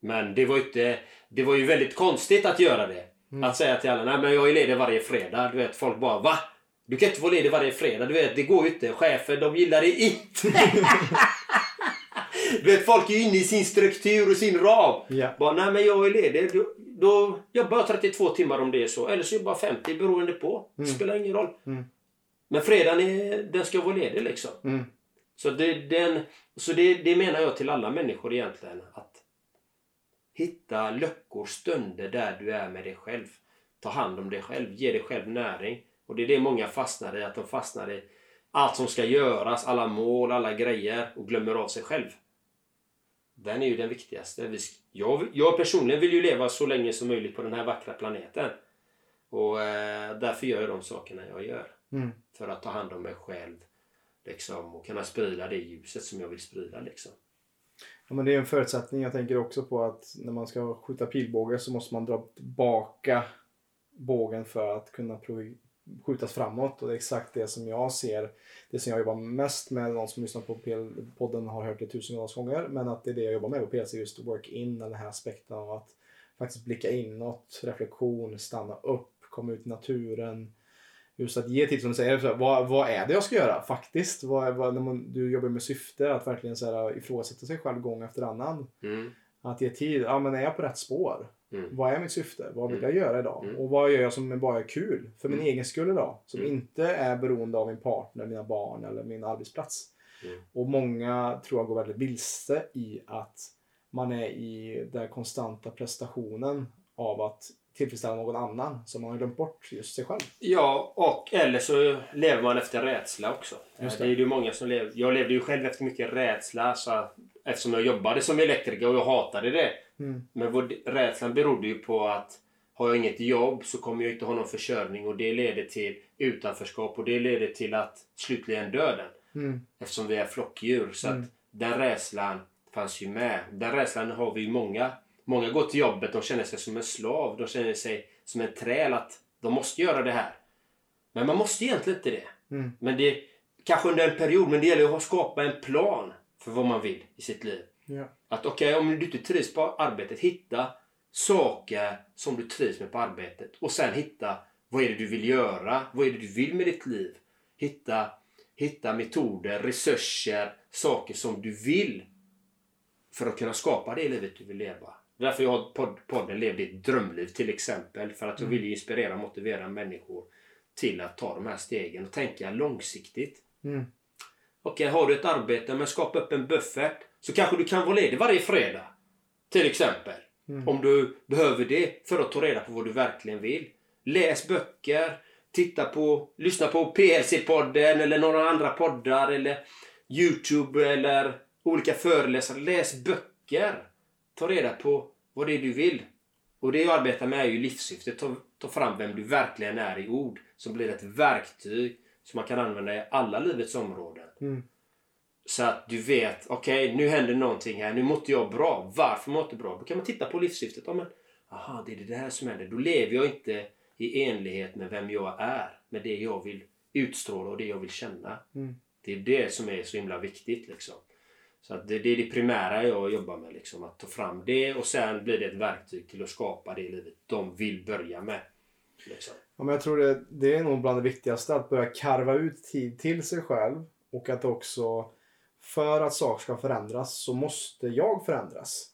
Men det var, inte, det var ju väldigt konstigt att göra det. Mm. Att säga till alla, nej men jag är ledig varje fredag. Du vet, folk bara va? Du kan inte vara ledig varje fredag. Du vet, det går ju inte. Chefer, de gillar det inte. <laughs> du vet, folk är ju inne i sin struktur och sin ram. Yeah. Bara, nej men jag är ledig. Då, då jobbar jag 32 timmar om det är så. Eller så jobbar jag 50 beroende på. Det mm. spelar ingen roll. Mm. Men fredagen är, den ska vara ledig liksom. Mm. Så, det, den, så det, det menar jag till alla människor egentligen. Att Hitta luckor, stunder där du är med dig själv. Ta hand om dig själv, ge dig själv näring. Och det är det många fastnar i, att de fastnar i allt som ska göras, alla mål, alla grejer och glömmer av sig själv. Den är ju den viktigaste. Jag, jag personligen vill ju leva så länge som möjligt på den här vackra planeten. Och eh, därför gör jag de sakerna jag gör. Mm. För att ta hand om mig själv. Liksom, och kunna sprida det ljuset som jag vill sprida. Liksom. Ja, men det är en förutsättning. Jag tänker också på att när man ska skjuta pilbåge så måste man dra tillbaka bågen för att kunna skjutas framåt. Och det är exakt det som jag ser. Det som jag jobbar mest med, de som lyssnar på podden har hört det tusentals gånger. Men att det är det jag jobbar med på PLC, just work in, den här aspekten av att faktiskt blicka inåt, reflektion, stanna upp, komma ut i naturen just att ge tid som du säger, vad, vad är det jag ska göra faktiskt? Vad, vad, när man, du jobbar med syfte, att verkligen så här, ifrågasätta sig själv gång efter annan. Mm. Att ge tid, ja men är jag på rätt spår? Mm. Vad är mitt syfte? Vad vill mm. jag göra idag? Mm. Och vad gör jag som bara är kul? För min mm. egen skull idag. Som inte är beroende av min partner, mina barn eller min arbetsplats. Och många tror jag går väldigt vilse i att man är i den konstanta prestationen av att tillfredsställa någon annan som man har glömt bort just sig själv. Ja, och eller så lever man efter rädsla också. Just det. det. är ju många som lever. Jag levde ju själv efter mycket rädsla så eftersom jag jobbade som elektriker och jag hatade det. Mm. Men vår, rädslan berodde ju på att har jag inget jobb så kommer jag inte ha någon försörjning och det leder till utanförskap och det leder till att slutligen döden. Mm. Eftersom vi är flockdjur. Så Mm. att den rädslan fanns ju med. Den rädslan har vi ju många Många går till jobbet och känner sig som en slav. De känner sig som en träl att de måste göra det här. Men man måste egentligen inte det. Mm. Men det kanske under en period, men det gäller att skapa en plan för vad man vill i sitt liv. Ja. Att okej, okay, om du inte trivs på arbetet, hitta saker som du trivs med på arbetet. Och sen hitta vad är det du vill göra? Vad är det du vill med ditt liv? Hitta, hitta metoder, resurser, saker som du vill för att kunna skapa det livet du vill leva. Därför jag har podden Lev ditt drömliv till exempel. För att jag vill inspirera och motivera människor till att ta de här stegen och tänka långsiktigt. Mm. Okej, har du ett arbete men skapa upp en buffert så kanske du kan vara ledig varje fredag. Till exempel. Mm. Om du behöver det för att ta reda på vad du verkligen vill. Läs böcker, titta på, lyssna på PLC-podden eller några andra poddar eller Youtube eller olika föreläsare. Läs böcker. Ta reda på vad det är du vill. Och det jag arbetar med är ju livssyftet. Ta, ta fram vem du verkligen är i ord. Som blir ett verktyg som man kan använda i alla livets områden. Mm. Så att du vet, okej nu händer någonting här. Nu inte jag bra. Varför mår jag bra? Då kan man titta på livssyftet. Ja, men, aha, det är det här som händer. Då lever jag inte i enlighet med vem jag är. Med det jag vill utstråla och det jag vill känna. Mm. Det är det som är så himla viktigt. Liksom. Så att det, det är det primära jag jobbar med. Liksom, att ta fram det och sen blir det ett verktyg till att skapa det livet de vill börja med. Liksom. Ja, men jag tror det, det är nog bland det viktigaste att börja karva ut tid till sig själv och att också för att saker ska förändras så måste jag förändras.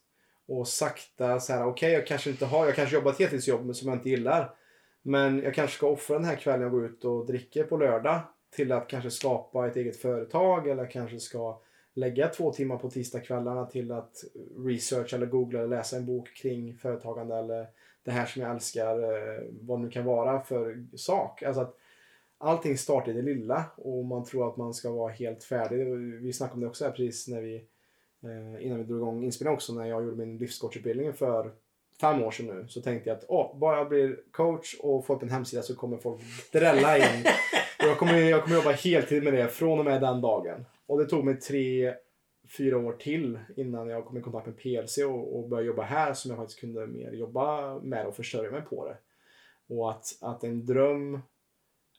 Och sakta så här, okej jag kanske inte har, jag kanske jobbar ett heltidsjobb som jag inte gillar. Men jag kanske ska offra den här kvällen jag går ut och dricker på lördag till att kanske skapa ett eget företag eller kanske ska lägga två timmar på tisdagskvällarna till att researcha eller googla eller läsa en bok kring företagande eller det här som jag älskar, eh, vad det nu kan vara för sak. Alltså att allting startar i det lilla och man tror att man ska vara helt färdig. Vi snackade om det också här precis när vi, eh, innan vi drog igång inspelningen också, när jag gjorde min livscoachutbildning för fem år sedan nu. Så tänkte jag att åh, bara jag blir coach och får upp en hemsida så kommer folk drälla in. <laughs> och jag kommer, jag kommer jobba heltid med det från och med den dagen. Och det tog mig tre, fyra år till innan jag kom i kontakt med PLC och, och började jobba här som jag faktiskt kunde mer jobba med och försörja mig på det. Och att, att en dröm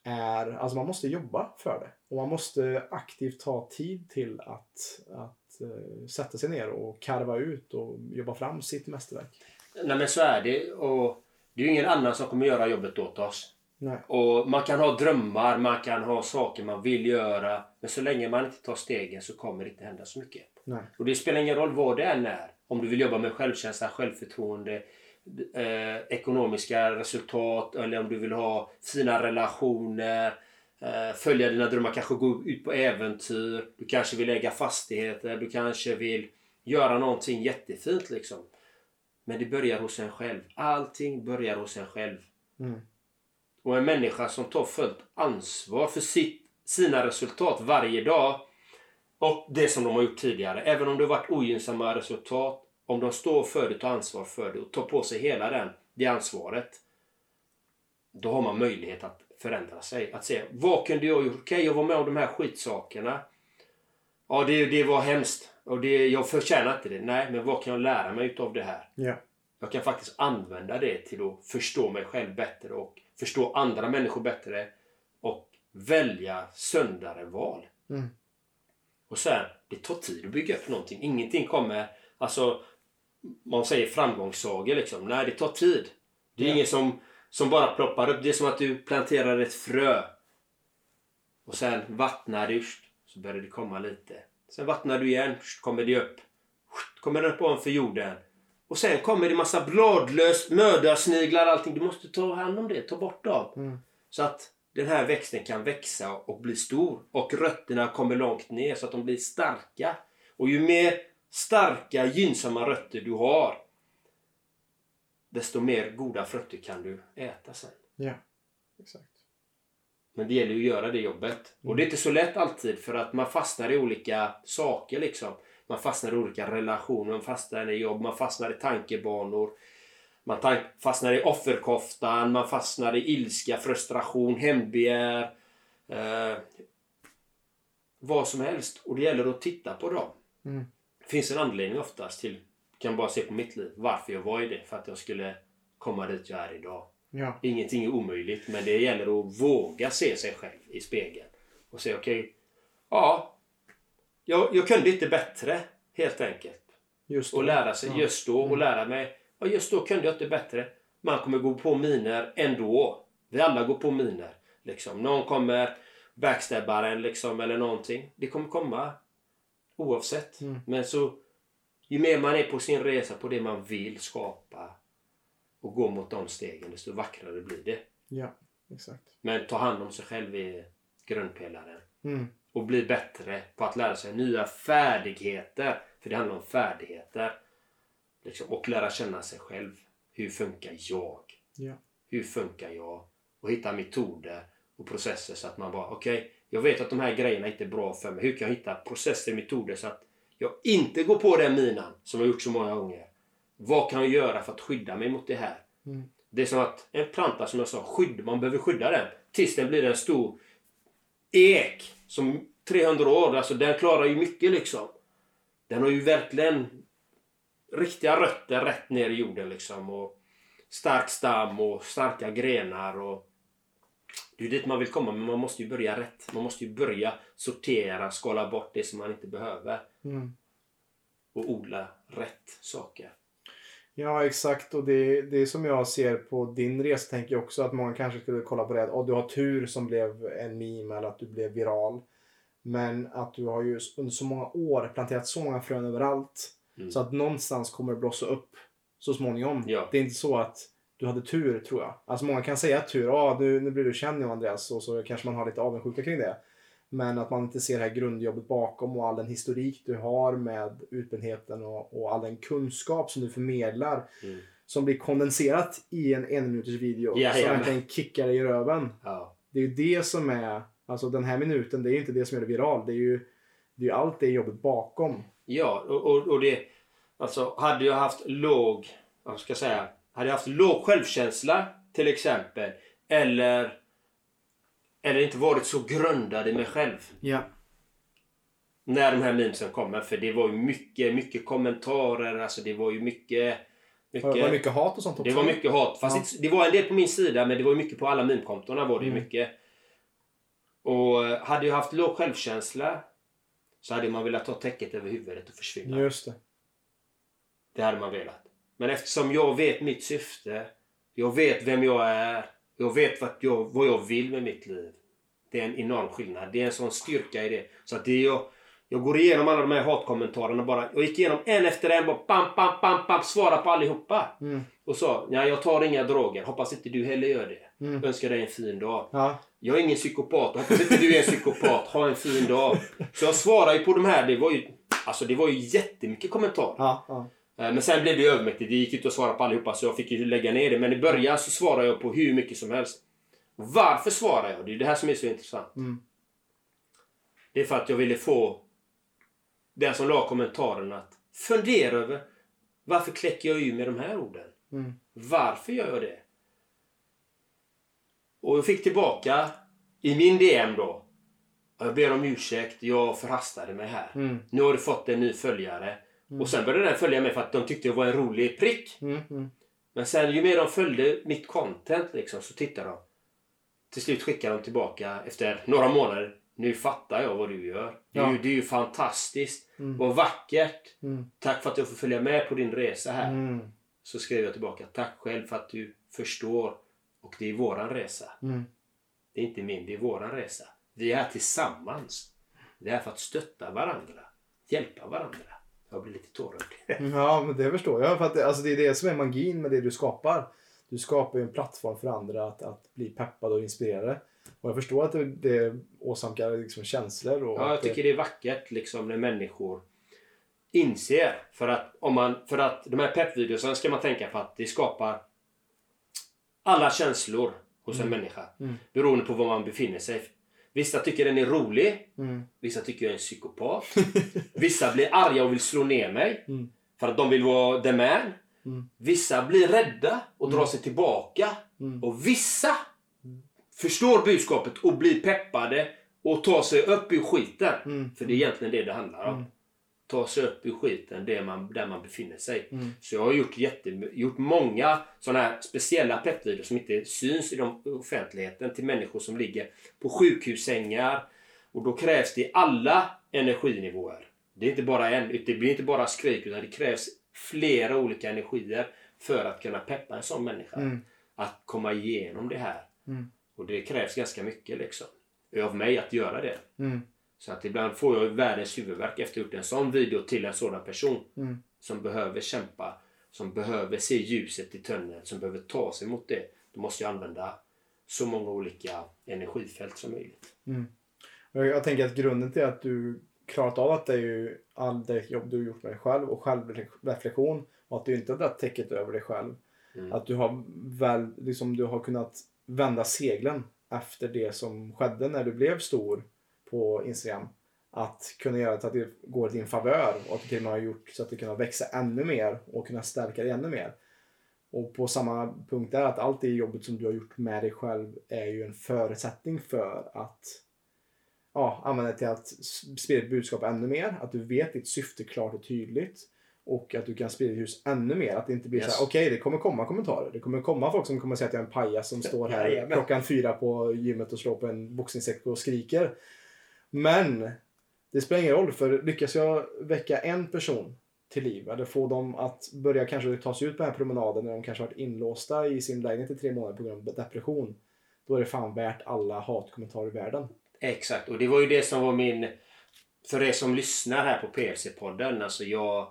är, alltså man måste jobba för det. Och man måste aktivt ta tid till att, att uh, sätta sig ner och karva ut och jobba fram sitt mästerverk. Nej men så är det. Och det är ju ingen annan som kommer göra jobbet åt oss. Nej. Och man kan ha drömmar, man kan ha saker man vill göra. Men så länge man inte tar stegen så kommer det inte hända så mycket. Nej. Och det spelar ingen roll vad det är. Om du vill jobba med självkänsla, självförtroende, eh, ekonomiska resultat eller om du vill ha fina relationer, eh, följa dina drömmar, kanske gå ut på äventyr. Du kanske vill äga fastigheter, du kanske vill göra någonting jättefint liksom. Men det börjar hos en själv. Allting börjar hos en själv. Mm. Och en människa som tar fullt ansvar för sitt, sina resultat varje dag och det som de har gjort tidigare. Även om det har varit ogynnsamma resultat. Om de står för det, tar ansvar för det och tar på sig hela den, det ansvaret. Då har man möjlighet att förändra sig. Att säga, vad kunde jag gjort? Okej, okay, jag var med om de här skitsakerna. Ja, det, det var hemskt. Och det, jag förtjänar inte det. Nej, men vad kan jag lära mig utav det här? Ja. Jag kan faktiskt använda det till att förstå mig själv bättre och förstå andra människor bättre och välja sundare val. Mm. Och sen, det tar tid att bygga upp någonting. Ingenting kommer... Alltså, man säger framgångssagor liksom. Nej, det tar tid. Det är Ja. inget som, som bara ploppar upp. Det är som att du planterar ett frö. Och sen vattnar du, så börjar det komma lite. Sen vattnar du igen, kommer det upp. Kommer den upp ovanför jorden. Och sen kommer det massa bladlöst, mördarsniglar, allting. Du måste ta hand om det, ta bort dem. Mm. Så att den här växten kan växa och bli stor. Och rötterna kommer långt ner så att de blir starka. Och ju mer starka, gynnsamma rötter du har desto mer goda frukter kan du äta sen. Ja, exakt. Men det gäller ju att göra det jobbet. Och det är inte så lätt alltid för att man fastnar i olika saker liksom. Man fastnar i olika relationer, man fastnar i jobb, man fastnar i tankebanor. Man fastnar i offerkoftan, man fastnar i ilska, frustration, hämndbegär. Eh, vad som helst. Och det gäller att titta på dem. Mm. Det finns en anledning oftast till, kan bara se på mitt liv, varför jag var i det. För att jag skulle komma dit jag är idag. Ja. Ingenting är omöjligt, men det gäller att våga se sig själv i spegeln. Och säga okej, ja, jag, jag kunde inte bättre helt enkelt. Just Och lära sig Ja. just då och lära mig, ja just då kunde jag inte bättre. Man kommer gå på miner ändå. Vi alla går på miner. Liksom. Någon kommer backstabba en liksom, eller någonting. Det kommer komma oavsett. Mm. Men så ju mer man är på sin resa på det man vill skapa och gå mot de stegen, desto vackrare blir det. Ja, exakt. Men ta hand om sig själv är grundpelaren. Mm. Och bli bättre på att lära sig nya färdigheter. För det handlar om färdigheter. Liksom, och lära känna sig själv. Hur funkar jag? Ja. Hur funkar jag? Och hitta metoder och processer så att man bara okej, jag vet att de här grejerna inte är bra för mig. Hur kan jag hitta processer och metoder så att jag inte går på den minan som jag gjort så många gånger. Vad kan jag göra för att skydda mig mot det här? Mm. Det är som att en planta som jag sa, skydd, man behöver skydda den tills den blir en stor ek som 300 år. Alltså den klarar ju mycket liksom. Den har ju verkligen riktiga rötter rätt ner i jorden liksom. Och stark stam och starka grenar. Och det är dit man vill komma men man måste ju börja rätt. Man måste ju börja sortera, skala bort det som man inte behöver. Mm. Och odla rätt saker. Ja, exakt. Och det, det är som jag ser på din resa tänker jag också att många kanske skulle kolla på det att oh, du har tur som blev en meme eller att du blev viral. Men att du har ju under så många år planterat så många frön överallt. Mm. Så att någonstans kommer det blossa upp så småningom. Ja. Det är inte så att du hade tur tror jag. Alltså många kan säga tur. Ja, nu, nu blir du känd nu Andreas. Och så kanske man har lite avundsjuka kring det. Men att man inte ser det här grundjobbet bakom och all den historik du har med utbildningen och, och all den kunskap som du förmedlar. Mm. Som blir kondenserat i en en minuters video. Ja, som verkligen kickar dig i röven. Ja. Det är ju det som är, alltså den här minuten, det är ju inte det som gör det viral. Det är ju, det är ju allt det jobbet bakom. Ja, och, och, och det... Alltså, hade jag haft låg... Vad ska jag säga? Hade jag haft låg självkänsla, till exempel. Eller... Eller inte varit så grundad i mig själv. Ja. När de här memesen kommer. För det var ju mycket, mycket kommentarer. Alltså det var ju mycket... Det var mycket mycket hat och sånt också. det var mycket hat. Fast Ja. inte- det var en del på min sida, men det var ju mycket på alla meme-kontona var det ju Mm. mycket. Och eh, hade jag haft låg självkänsla så hade man velat ta täcket över huvudet och försvinna. Just det. Det hade man velat. Men eftersom jag vet mitt syfte, jag vet vem jag är, jag vet vad jag, vad jag vill med mitt liv. Det är en enorm skillnad. Det är en sån styrka i det. Så att det är jag, jag går igenom alla de här hatkommentarerna bara. Jag gick igenom en efter en, bara bam, bam, bam, bam, svara på allihopa. Mm. Och sa, nej jag tar inga droger. Hoppas inte du heller gör det. Mm. Önskar dig en fin dag. Ja. Jag är ingen psykopat. Hoppas inte du är en psykopat. Ha en fin dag. Så jag svarar ju på de här. Det var ju, alltså det var ju jättemycket kommentarer. Ja. ja. Eh, Men sen blev det övermäktigt. Det gick inte att svara på allihopa så jag fick ju lägga ner det. Men i början så svarade jag på hur mycket som helst. Varför svarar jag? Det är det här som är så intressant. Mm. Det är för att jag ville få den som la kommentaren att fundera över varför kläcker jag ur med de här orden? Mm. Varför gör jag det? Och jag fick tillbaka i min DM då. Jag ber om ursäkt, jag förhastade mig här. Mm. Nu har du fått en ny följare. Och sen började den följa mig för att de tyckte jag var en rolig prick. Mm. Mm. Men sen ju mer de följde mitt content liksom så tittade de. Till slut skickade de tillbaka efter några månader. Nu fattar jag vad du gör. Ja. ju, det är ju fantastiskt. Mm. Vad vackert. Mm. Tack för att jag får följa med på din resa här. Mm. Så skrev jag tillbaka. Tack själv för att du förstår. Och det är våran resa. Mm. Det är inte min, det är våran resa. Vi är här tillsammans. Vi är här för att stötta varandra. Hjälpa varandra. Jag blir lite tårögd. <laughs> Ja, men det förstår jag. För att det, alltså det är det som är magin med det du skapar. Du skapar ju en plattform för andra att, att bli peppade och inspirerade. Och jag förstår att det, det åsamkar liksom känslor. Och Ja, jag tycker det är vackert liksom när människor inser. För att, om man, för att de här peppvideorna ska man tänka på att det skapar alla känslor hos en människa. Mm. Beroende på var man befinner sig. Vissa tycker den är rolig. Mm. Vissa tycker jag är en psykopat. <laughs> Vissa blir arga och vill slå ner mig. Mm. För att de vill vara the man. Mm. Vissa blir rädda och drar sig tillbaka. Mm. Och vissa förstår budskapet och blir peppade och tar sig upp ur skiten. Mm. För det är egentligen det det handlar om. Mm. Ta sig upp ur skiten där man, där man befinner sig. Mm. Så jag har gjort, jätte, gjort många sådana här speciella peppvideor som inte syns i de, offentligheten till människor som ligger på sjukhussängar. Och då krävs det alla energinivåer. Det är inte bara en, det blir inte bara skrik utan det krävs flera olika energier för att kunna peppa en sån människa. Mm. Att komma igenom det här. Mm. Och det krävs ganska mycket liksom. Av mig att göra det. Så att ibland får jag världens huvudvärk efter att ha gjort en sån video till en sådan person. Mm. Som behöver kämpa. Som behöver se ljuset i tunneln. Som behöver ta sig mot det. Då måste jag använda så många olika energifält som möjligt. Mm. Jag tänker att grunden till att du klarat av att det är ju all det jobb du har gjort med dig själv och självreflektion och att du inte har dragit täcket över dig själv. Mm. Att du har väl, liksom du har kunnat vända seglen efter det som skedde när du blev stor på Instagram. att kunna göra så att det går i din favör och att du till och med har gjort så att det kan växa ännu mer och kunna stärka dig ännu mer. Och på samma punkt där att allt det jobbet som du har gjort med dig själv är ju en förutsättning för att ja, använda det till att sprida ditt budskap ännu mer. Att du vet ditt syfte klart och tydligt. Och att du kan sprida ditt hus ännu mer. Att det inte blir Yes. så här, okej det kommer komma kommentarer. Det kommer komma folk som kommer säga att jag är en pajas som <laughs> står här Jajamän. klockan fyra på gymmet och slår på en boxningssäck och skriker. Men det spelar ingen roll för lyckas jag väcka en person till liv eller få dem att börja kanske ta sig ut på den här promenaden när de kanske varit inlåsta i sin lägenhet i tre månader på grund av depression. Då är det fan värt alla hatkommentarer i världen. Exakt, och det var ju det som var min... För er som lyssnar här på PLC-podden, alltså jag...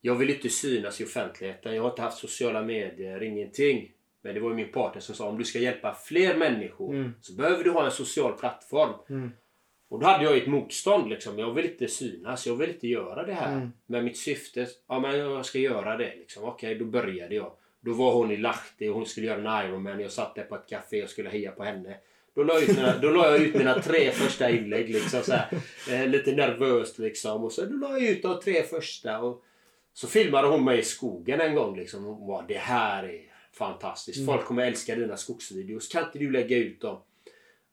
Jag vill inte synas i offentligheten. Jag har inte haft sociala medier, ingenting. Men det var ju min partner som sa om du ska hjälpa fler människor Mm. så behöver du ha en social plattform. Mm. Och då hade jag ett motstånd liksom. Jag vill inte synas, jag vill inte göra det här. Mm. Men mitt syfte, ja men jag ska göra det liksom. Okej, då började jag. Då var hon i Lahti och hon skulle göra en Ironman. Jag satt där på ett café och skulle heja på henne. Då la jag ut mina, då la jag ut mina tre första inlägg liksom så här, eh, Lite nervöst liksom. Och så då la jag ut de tre första. Och så filmade hon mig i skogen en gång liksom. Hon bara, det här är fantastiskt. Mm. Folk kommer älska dina skogsvideos. Kan inte du lägga ut dem?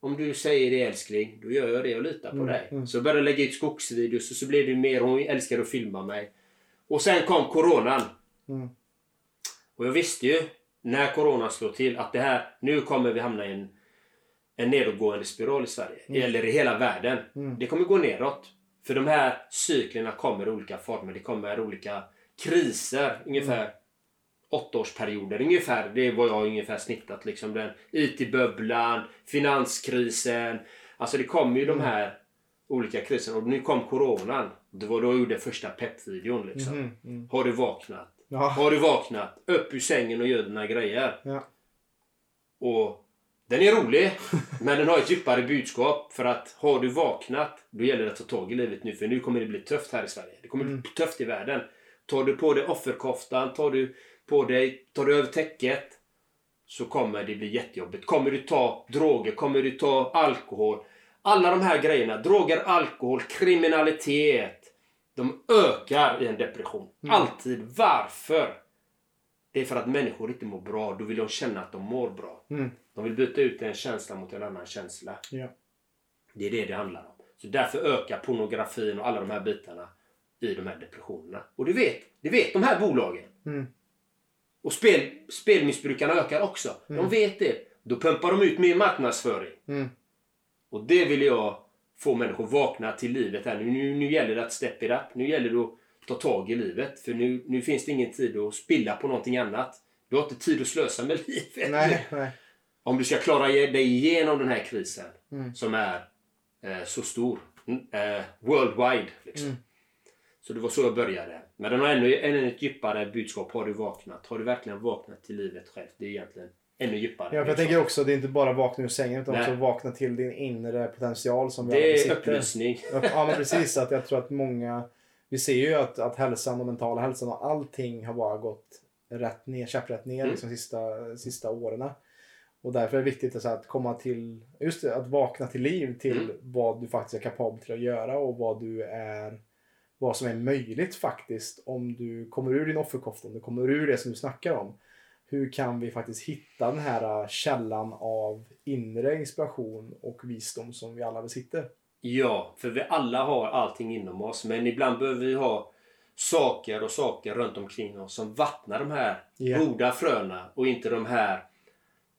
Om du säger det älskling, då gör jag det och litar på Mm, dig. mm. Så jag började lägga ut skogsvideos och så blev det mer. Hon älskade att filma mig. Och sen kom coronan. Mm. Och jag visste ju när coronan slår till att det här, nu kommer vi hamna i en, en nedåtgående spiral i Sverige. Eller i hela världen. Mm. Det kommer gå neråt. För de här cyklerna kommer i olika former. Det kommer olika kriser. Ungefär åttaårsperioder ungefär. Det är vad jag ungefär snittat. Liksom den IT-bubblan, finanskrisen. Alltså det kommer ju de här olika kriserna. Och nu kom coronan. Det var då jag gjorde första peppvideon liksom. Mhm, mm. Har du vaknat? Ja. Har du vaknat? Upp ur sängen och gör dina grejer. Ja. Och den är rolig, <laughs> men den har ett djupare budskap. För att har du vaknat, då gäller det att ta tag i livet nu. För nu kommer det bli tufft här i Sverige. Det kommer bli tufft i världen. Tar du på dig offerkoftan, tar du på dig, tar du över täcket. Så kommer det bli jättejobbigt. Kommer du ta droger, kommer du ta alkohol. Alla de här grejerna, droger, alkohol, kriminalitet. De ökar i en depression. Alltid. Varför? Det är för att människor inte mår bra. Då vill de känna att de mår bra. Mm. De vill byta ut en känsla mot en annan känsla. Ja. Det är det det handlar om. Så därför ökar pornografin och alla de här bitarna i de här depressionerna. Och det vet, det vet de här bolagen. Mm. Och spel, spelmissbrukarna ökar också. De vet det. Då pumpar de ut mer marknadsföring. Mm. Och det vill jag få människor vakna till livet här. Nu, nu, gäller det att step it up. Nu gäller det att ta tag i livet. För nu, nu finns det ingen tid att spilla på någonting annat. Du har inte tid att slösa med <laughs> livet. Nej, nej. Om du ska klara dig igenom den här krisen Mm. som är eh, så stor. Mm, Eh, worldwide. Liksom. Mm. Så det var så jag började. Men den har ännu, ännu ett djupare budskap. Har du vaknat? Har du verkligen vaknat till livet själv? Det är egentligen ännu djupare. Ja, jag budskap. tänker också, det är inte bara vakna ur sängen utan Nej. också vakna till din inre potential som vi det är upplysning. <laughs> Ja men precis, att jag tror att många... Vi ser ju att, att hälsan och mentala hälsan och allting har bara gått rätt ner, käpprätt ner Mm. liksom sista, sista åren. Och därför är det viktigt alltså, att komma till, just det, att vakna till liv till Mm. vad du faktiskt är kapabel till att göra och vad du är vad som är möjligt faktiskt om du kommer ur din offerkofta, om du kommer ur det som du snackar om. Hur kan vi faktiskt hitta den här äh, källan av inre inspiration och visdom som vi alla besitter? Ja, för vi alla har allting inom oss. Men ibland behöver vi ha saker och saker runt omkring oss som vattnar de här Ja. goda fröna och inte de här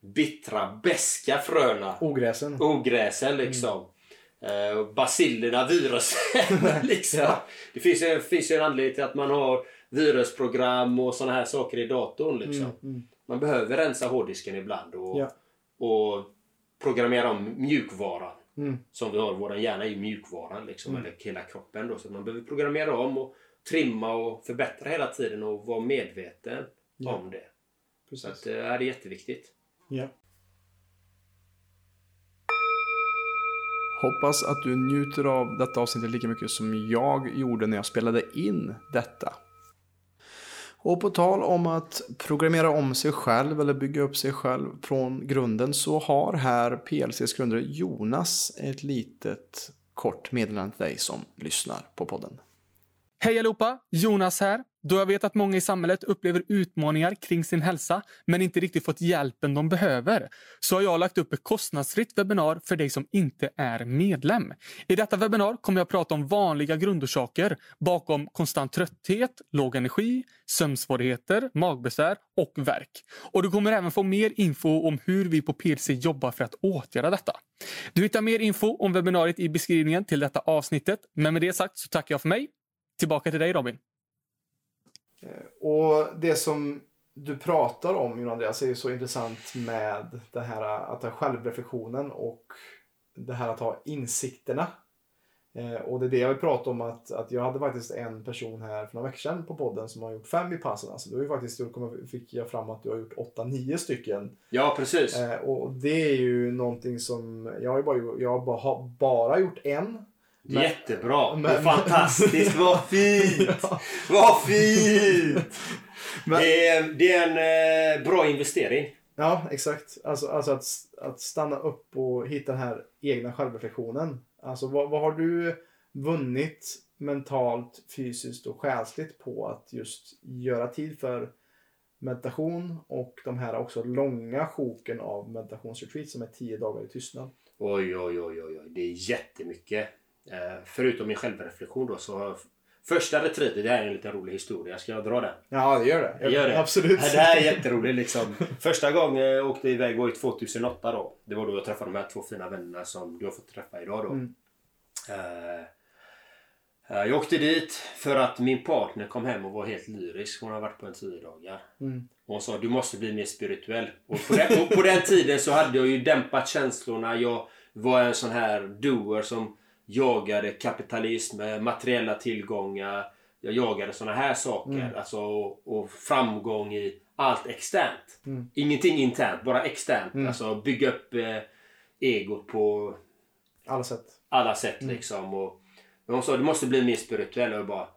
bittra, beska fröna. Ogräsen. Ogräsen liksom. Eh, basillerna, virusen. <laughs> liksom. Det finns ju, finns ju en anledning till att man har virusprogram och såna här saker i datorn. Liksom. Mm, mm. Man behöver rensa hårddisken ibland och, Ja. och programmera om mjukvaran. Mm. Som vi har, vår hjärna är ju mjukvaran liksom, Mm. eller hela kroppen. Då, så man behöver programmera om och trimma och förbättra hela tiden och vara medveten Ja. om det. Så Precis. att, eh, det är jätteviktigt. Ja. Hoppas att du njuter av detta avsnittet lika mycket som jag gjorde när jag spelade in detta. Och på tal om att programmera om sig själv eller bygga upp sig själv från grunden så har här PLCs grundare Jonas ett litet kort meddelande till dig som lyssnar på podden. Hej allihopa! Jonas här. Då jag vet att många i samhället upplever utmaningar kring sin hälsa men inte riktigt fått hjälpen de behöver så har jag lagt upp ett kostnadsfritt webbinar för dig som inte är medlem. I detta webbinar kommer jag prata om vanliga grundorsaker bakom konstant trötthet, låg energi, sömnsvårigheter, magbesvär och värk. Och du kommer även få mer info om hur vi på PLC jobbar för att åtgärda detta. Du hittar mer info om webbinariet i beskrivningen till detta avsnittet. Men med det sagt så tackar jag för mig. Tillbaka till dig Robin. Och det som du pratar om, Jon Andreas, är ju så intressant med det här att ha självreflektionen och det här att ha insikterna. Eh, och det är det jag vill prata om att, att jag hade faktiskt en person här för några veckor sedan på podden som har gjort fem i passen. Alltså, du har ju faktiskt gjort, fick jag fram att du har gjort åtta, nio stycken. Ja, precis. Eh, och det är ju någonting som, jag har ju bara, jag har bara, bara gjort en. Men, Jättebra! <laughs> Men, Fantastiskt! Vad fint! <laughs> Ja. Vad fint! <laughs> Men, det, är, det är en eh, bra investering. Ja, exakt. Alltså, alltså att, att stanna upp och hitta den här egna självreflektionen. Alltså vad, vad har du vunnit mentalt, fysiskt och själsligt på att just göra tid för meditation och de här också långa sjoken av meditationsretreat som är tio dagar i tystnad? Oj, oj, oj, oj, oj. det är jättemycket. Eh, förutom min självreflektion då så Första retreatet, det här är en liten rolig historia. Ska jag dra den? Ja, det gör det. Jag gör det. Absolut. Det här är jätteroligt liksom. Första gången jag åkte iväg var 2008 då. Det var då jag träffade de här två fina vännerna som du har fått träffa idag då. Mm. Uh, jag åkte dit för att min partner kom hem och var helt lyrisk. Hon har varit på en tio dagar. Mm. Hon sa du måste bli mer spirituell. Och på, den, och på den tiden så hade jag ju dämpat känslorna. Jag var en sån här doer som jagade kapitalism, materiella tillgångar. Jag jagade såna här saker. Mm. Alltså, och, och, framgång i allt externt. Mm. Ingenting internt, bara externt. Mm. Alltså bygga upp eh, egot på alla sätt. Alla sätt mm. liksom. Och, men hon sa du måste bli mer spirituell. Och jag bara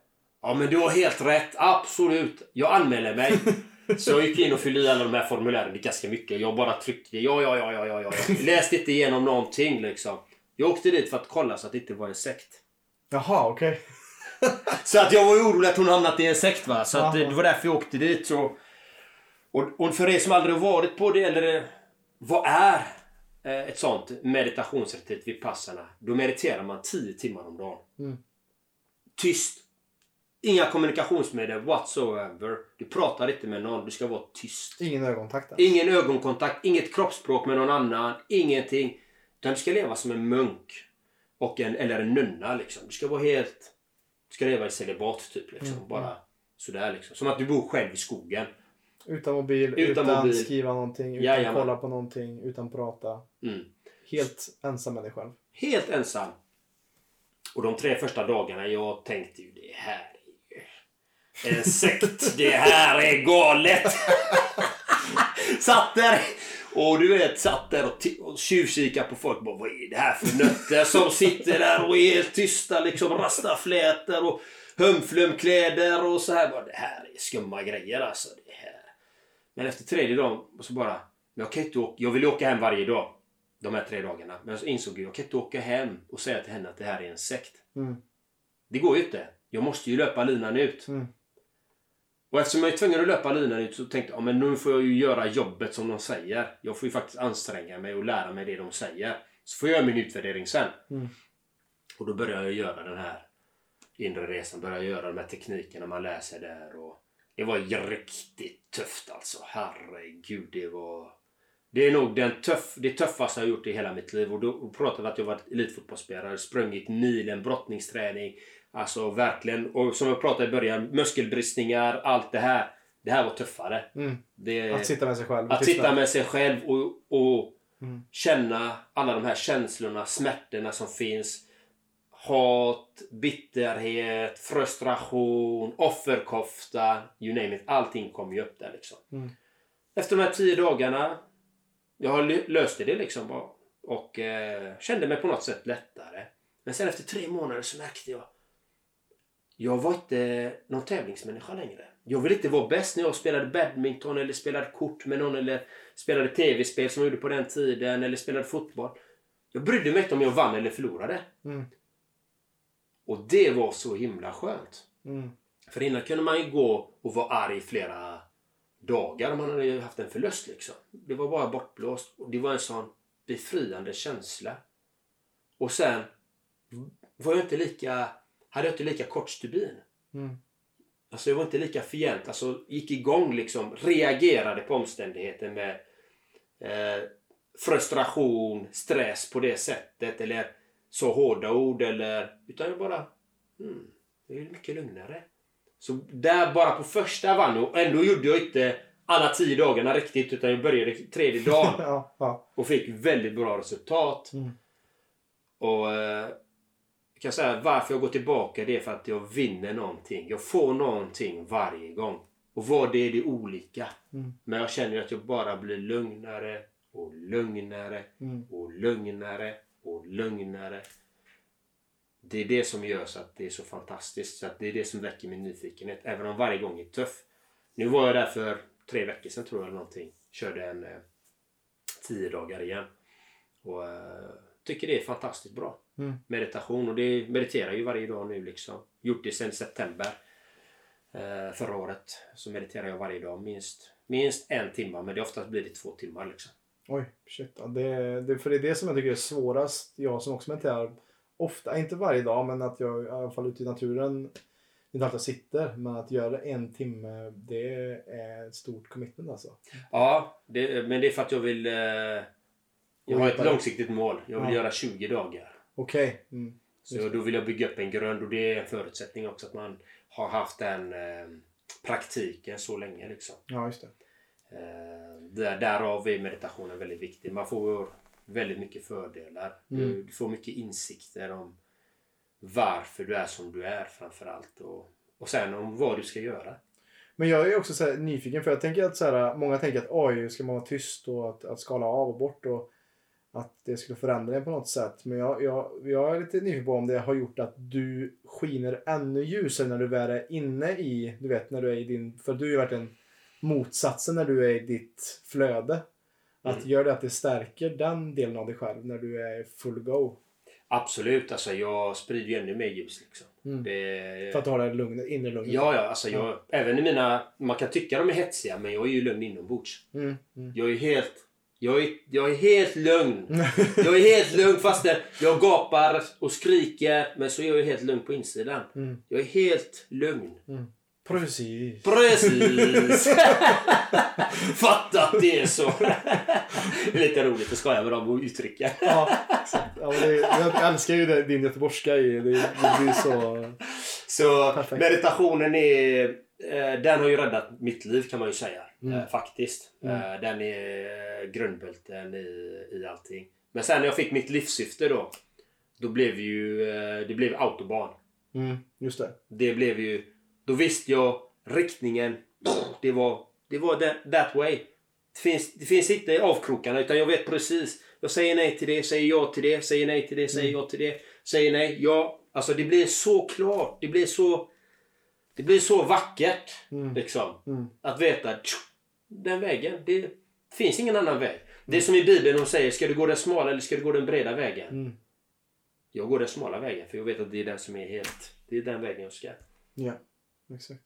Ja men du har helt rätt. Absolut. Jag anmäler mig. <laughs> Så jag gick in och fyllde i alla de här formulären. Det är ganska mycket. Jag bara tryckte ja, ja, ja, ja, ja, ja. <laughs> Läste inte igenom någonting liksom. Jag åkte dit för att kolla så att det inte var en sekt. Jaha, okej. Okay. <laughs> så att jag var orolig att hon hamnat i en sekt va. Så att det var därför jag åkte dit. Så, och, och för er som aldrig har varit på det eller vad är eh, ett sånt meditationsretreat vid passarna. Då mediterar man 10 timmar om dagen. Mm. Tyst. Inga kommunikationsmedel whatsoever. Du pratar inte med någon. Du ska vara tyst. Ingen ögonkontakt? Ingen ögonkontakt. Inget kroppsspråk med någon annan. Ingenting. Utan du ska leva som en munk. Och en, eller en nunna liksom. Du ska vara helt... Du ska leva i celibat typ liksom. Mm. Bara sådär liksom. Som att du bor själv i skogen. Utan mobil, utan, utan mobil. skriva någonting, utan Jajamän. kolla på någonting, utan prata. Mm. Helt ensam med dig själv. Helt ensam. Och de tre första dagarna jag tänkte ju det här är ju en sekt. det här är galet. <laughs> Satt där och du vet, satt där och, och tjuvkikade på folk. Bara, vad är det här för nötter som sitter där och är helt tysta liksom. Rastaflätor och humflumkläder och så här. Bara, det här är skumma grejer alltså. Det här. Men efter tredje dagen så bara, jag kan inte åka, jag vill åka hem varje dag. De här tre dagarna. Men så insåg jag, jag kan inte åka hem och säga till henne att det här är en sekt. Mm. Det går ju inte. Jag måste ju löpa linan ut. Mm. Och eftersom jag är tvungen att löpa linan ut så tänkte jag, ja, men nu får jag ju göra jobbet som de säger. Jag får ju faktiskt anstränga mig och lära mig det de säger. Så får jag göra min utvärdering sen. Mm. Och då börjar jag göra den här inre resan. Börjar göra de här teknikerna man läser där. Och det var riktigt tufft alltså. Herregud, det var... Det är nog den tuff, det tuffaste jag gjort i hela mitt liv. Och då pratade vi att jag varit elitfotbollsspelare, sprungit milen, brottningsträning, Alltså verkligen. Och som jag pratade i början, muskelbristningar, allt det här. Det här var tuffare. Mm. Det, att sitta med sig själv. Att sitta med sig själv och, och mm. känna alla de här känslorna, smärtorna som finns. Hat, bitterhet, frustration, offerkofta. You name it. Allting kom ju upp där liksom. Mm. Efter de här tio dagarna. Jag löste det liksom. Och, och eh, kände mig på något sätt lättare. Men sen efter tre månader så märkte jag jag var inte någon tävlingsmänniska längre. Jag ville inte vara bäst när jag spelade badminton eller spelade kort med någon eller spelade tv-spel som jag gjorde på den tiden eller spelade fotboll. Jag brydde mig inte om jag vann eller förlorade. Mm. Och det var så himla skönt. Mm. För innan kunde man ju gå och vara arg flera dagar om man hade haft en förlust. Liksom. Det var bara bortblåst. Och det var en sån befriande känsla. Och sen var jag inte lika, hade jag inte lika kort stubin. Mm. Alltså jag var inte lika fient. Alltså gick igång liksom. Reagerade på omständigheter med eh, frustration, stress på det sättet. Eller så hårda ord eller... Utan jag bara... Hmm, det är mycket lugnare. Så där bara på första vann och ändå gjorde jag inte alla tio dagarna riktigt utan jag började tredje dagen <laughs> ja, ja. och fick väldigt bra resultat. Mm. Och eh, kan säga varför jag går tillbaka det är för att jag vinner någonting. Jag får någonting varje gång. Och vad det är det är olika. Mm. Men jag känner att jag bara blir lugnare och lugnare Mm. och lugnare och lugnare. Det är det som gör så att det är så fantastiskt. Så att det är det som väcker min nyfikenhet. Även om varje gång är tuff. Nu var jag där för tre veckor sedan tror jag eller någonting. Körde en eh, tio dagar igen. Och eh, tycker det är fantastiskt bra. Mm. Meditation och det mediterar ju varje dag nu liksom. Gjort det sedan september. Eh, förra året så mediterar jag varje dag minst, minst en timme. Men det oftast blir det två timmar liksom. Oj, shit. Ja, det, det, för det är det som jag tycker är svårast. Jag som också mediterar ofta, inte varje dag, men att jag i alla fall ute i naturen, inte alltid sitter, men att göra en timme, det är ett stort commitment alltså. Ja, det, men det är för att jag vill... Eh, jag har ett långsiktigt mål. Jag vill Ja. göra 20 dagar. Okej. Mm. Så då vill jag bygga upp en grund och det är en förutsättning också att man har haft den eh, praktiken så länge. Liksom. Ja, just det. Eh, där, därav är meditationen väldigt viktig. Man får väldigt mycket fördelar. Du, Mm. du får mycket insikter om varför du är som du är framförallt. Och, och sen om vad du ska göra. Men jag är också nyfiken för jag tänker att så här, många tänker att oj, ska man vara tyst och att, att skala av och bort och att det skulle förändra en på något sätt. Men jag, jag, jag är lite nyfiken på om det har gjort att du skiner ännu ljusare när du väl är inne i, du vet när du är i din, för du har ju varit en motsatsen när du är i ditt flöde. Att Mm. gör det att det stärker den delen av dig själv när du är full go. Absolut, alltså jag sprider ju ännu mer ljus. Liksom. Mm. Det, För att du har det lugnet, inre lugnet. Ja, ja, alltså jag, även i mina... Man kan tycka de är hetsiga, men jag är ju lugn inombords. Mm, mm. Jag är helt... Jag är, jag är helt lugn. <laughs> Jag är helt lugn fast jag gapar och skriker, men så är jag helt lugn på insidan. Mm. Jag är helt lugn. Precis. Precis! <laughs> <laughs> Fatta att det är så. det är lite roligt att skoja med dem. Ja, exakt. ja, men det, jag älskar ju det, din göteborgska. Det, det blir så... Så Perfekt. meditationen är... Eh, den har ju räddat mitt liv kan man ju säga. Mm. Eh, faktiskt. Mm. Eh, den är grundbulten i, i allting. Men sen när jag fick mitt livssyfte då. Då blev ju... Det blev autobahn. Mm, just det. Det blev ju... Då visste jag riktningen. Det var... Det var that, that way. Det finns, det finns inte avkrokarna utan jag vet precis. Jag säger nej till det, säger ja till det, säger nej till det, säger ja till det. Säger nej, ja. Alltså det blir så klart. Det blir så... Det blir så vackert. Mm. Liksom. Mm. Att veta den vägen. Det finns ingen annan väg. Det är som i Bibeln de säger, ska du gå den smala eller ska du gå den breda vägen? Mm. Jag går den smala vägen för jag vet att det är den som är helt... Det är den vägen jag ska. Ja, exakt.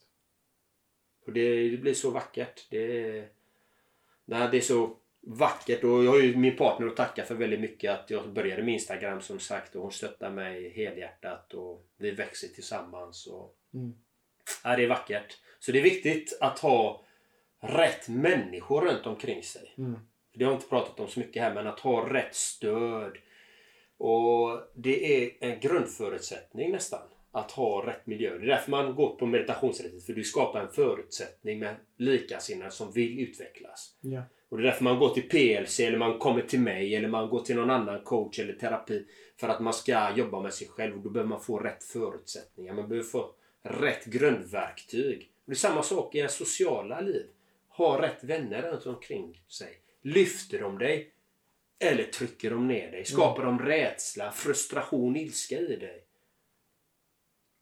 Och det, det blir så vackert. Det, nej, det är så vackert och jag har ju min partner att tacka för väldigt mycket. Att jag började med Instagram som sagt och hon stöttar mig helhjärtat och vi växer tillsammans. Och, Mm. Ja, det är vackert. Så det är viktigt att ha rätt människor runt omkring sig. Mm. Det har jag inte pratat om så mycket här men att ha rätt stöd. Och det är en grundförutsättning nästan. Att ha rätt miljö. Det är därför man går på meditationsrättet. För du skapar en förutsättning med likasinnade som vill utvecklas. Ja. Och det är därför man går till PLC eller man kommer till mig eller man går till någon annan coach eller terapi. För att man ska jobba med sig själv. Och då behöver man få rätt förutsättningar. Man behöver få rätt grundverktyg. Och det är samma sak i ens sociala liv. Ha rätt vänner runt omkring sig. Lyfter de dig? Eller trycker de ner dig? Skapar de rädsla, frustration, ilska i dig?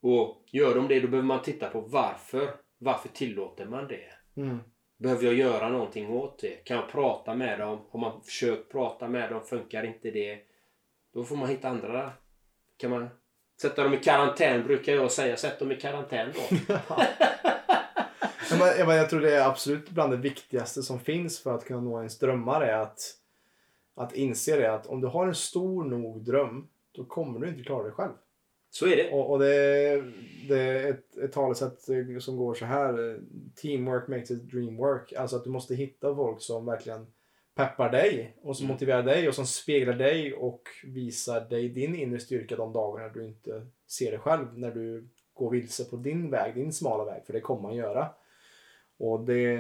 Och gör de det, då behöver man titta på varför. Varför tillåter man det? Mm. Behöver jag göra någonting åt det? Kan jag prata med dem? Har man försökt prata med dem? Funkar inte det? Då får man hitta andra. Kan man Sätta dem i karantän brukar jag säga. Sätt dem i karantän då. <laughs> Men, jag, jag tror det är absolut bland det viktigaste som finns för att kunna nå ens drömmar är att, att inse det att om du har en stor nog dröm då kommer du inte klara det själv. Så är det. Och, och det, det är ett, ett talesätt som går så här. Teamwork makes a dream work. Alltså att du måste hitta folk som verkligen peppar dig och som Mm. motiverar dig och som speglar dig och visar dig din inre styrka de dagarna du inte ser dig själv. När du går vilse på din väg, din smala väg. För det kommer man göra. Och det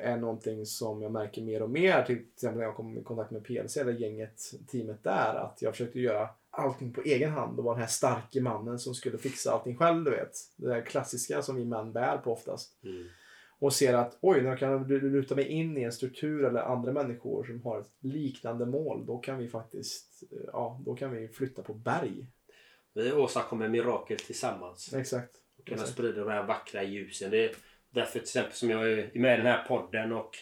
är någonting som jag märker mer och mer. Till exempel när jag kom i kontakt med PLC, eller gänget, teamet där. Att jag försökte göra allting på egen hand och vara den här starke mannen som skulle fixa allting själv, du vet. Det där klassiska som vi män bär på oftast. Mm. Och ser att oj, jag kan luta mig in i en struktur eller andra människor som har ett liknande mål, då kan vi faktiskt, ja, då kan vi flytta på berg. Vi åstadkommer mirakel tillsammans. Exakt. Och kunna Exakt. sprida de här vackra ljusen. Det är därför till exempel som jag är med i den här podden och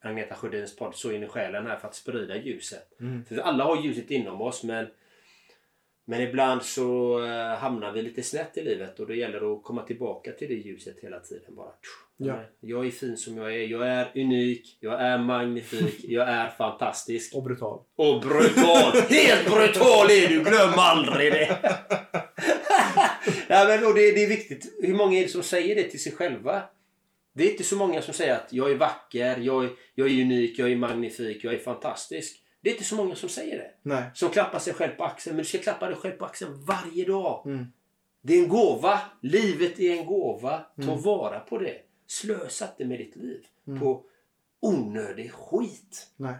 Agneta Sjödins podd Så in i själen här för att sprida ljuset. Mm. För alla har ljuset inom oss men men ibland så eh, hamnar vi lite snett i livet och det gäller att komma tillbaka till det ljuset hela tiden. bara. Ja. Jag är fin som jag är. Jag är unik. Jag är magnifik. Jag är fantastisk. Och brutal. Och brutal! Helt brutal är du! Glöm aldrig det! ja, men, och det, det är viktigt. Hur många är det som säger det till sig själva? Det är inte så många som säger att jag är vacker, jag är, jag är unik, jag är magnifik, jag är fantastisk. Det är inte så många som säger det. Nej. Som klappar sig själv på axeln. Men du ska klappa dig själv på axeln varje dag. Mm. Det är en gåva. Livet är en gåva. Ta Mm. vara på det. Slösa inte med ditt liv Mm. på onödig skit. Nej.